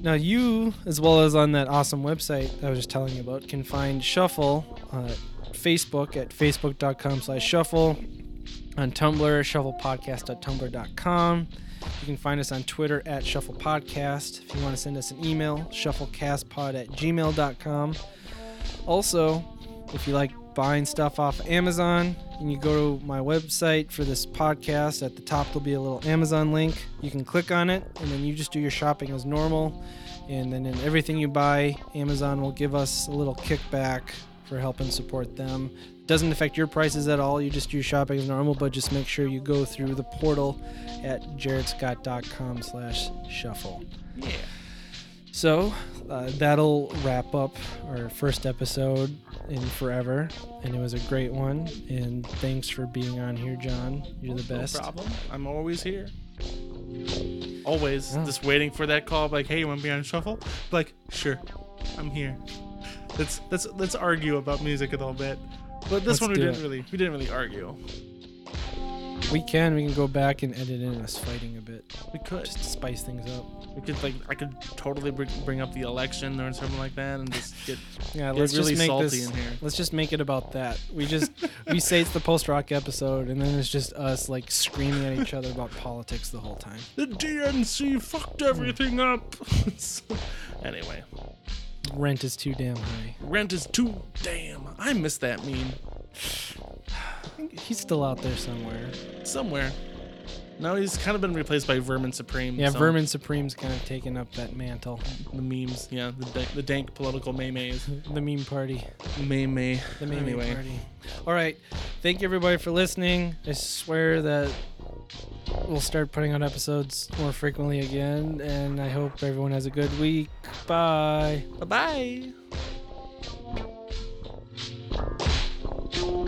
[SPEAKER 1] Now, you, as well as on that awesome website I was just telling you about, can find Shuffle on Facebook at facebook.com slash shuffle, on Tumblr, shufflepodcast.tumblr.com. You can find us on Twitter at Shuffle Podcast. If you want to send us an email, shufflecastpod at gmail.com. Also, if you like buying stuff off Amazon, and you go to my website for this podcast, at the top there'll be a little Amazon link. You can click on it, and then you just do your shopping as normal. And then in everything you buy, Amazon will give us a little kickback for helping support them. Doesn't affect your prices at all. You just do shopping as normal, but just make sure you go through the portal at jaredscott.com slash shuffle.
[SPEAKER 2] Yeah.
[SPEAKER 1] So uh, that'll wrap up our first episode in forever, and it was a great one. And thanks for being on here, John. You're the best.
[SPEAKER 2] No problem. I'm always here. Always.
[SPEAKER 1] Yeah.
[SPEAKER 2] Just waiting for that call. Like, hey, you want to be on shuffle? Like, sure. I'm here. Let's let's let's argue about music a little bit. But this
[SPEAKER 1] Let's
[SPEAKER 2] one we didn't
[SPEAKER 1] it.
[SPEAKER 2] really we didn't really argue.
[SPEAKER 1] We can. We can go back and edit in us fighting a bit,
[SPEAKER 2] We could.
[SPEAKER 1] just to spice things up.
[SPEAKER 2] We could like I could totally bring, bring up the election or something like that and just get *laughs*
[SPEAKER 1] Yeah,
[SPEAKER 2] Get
[SPEAKER 1] let's
[SPEAKER 2] really
[SPEAKER 1] just make
[SPEAKER 2] salty
[SPEAKER 1] this.
[SPEAKER 2] in here.
[SPEAKER 1] Let's just make it about that. We just we say it's the post rock episode, and then it's just us like screaming at each other about politics the whole time.
[SPEAKER 2] the DNC fucked everything up. *laughs* Anyway,
[SPEAKER 1] Rent is too damn high.
[SPEAKER 2] rent is too damn. I miss that meme *sighs*
[SPEAKER 1] He's still out there somewhere.
[SPEAKER 2] somewhere. No, he's kind of been replaced by Vermin Supreme.
[SPEAKER 1] Yeah,
[SPEAKER 2] so.
[SPEAKER 1] Vermin Supreme's kind of taken up that mantle.
[SPEAKER 2] The memes, yeah, the, the dank political maymays. *laughs*
[SPEAKER 1] The meme party.
[SPEAKER 2] Maymay.
[SPEAKER 1] The meme
[SPEAKER 2] anyway.
[SPEAKER 1] party. All right, thank you everybody for listening. I swear that we'll start putting out episodes more frequently again, and I hope everyone has a good week. Bye.
[SPEAKER 2] Bye bye.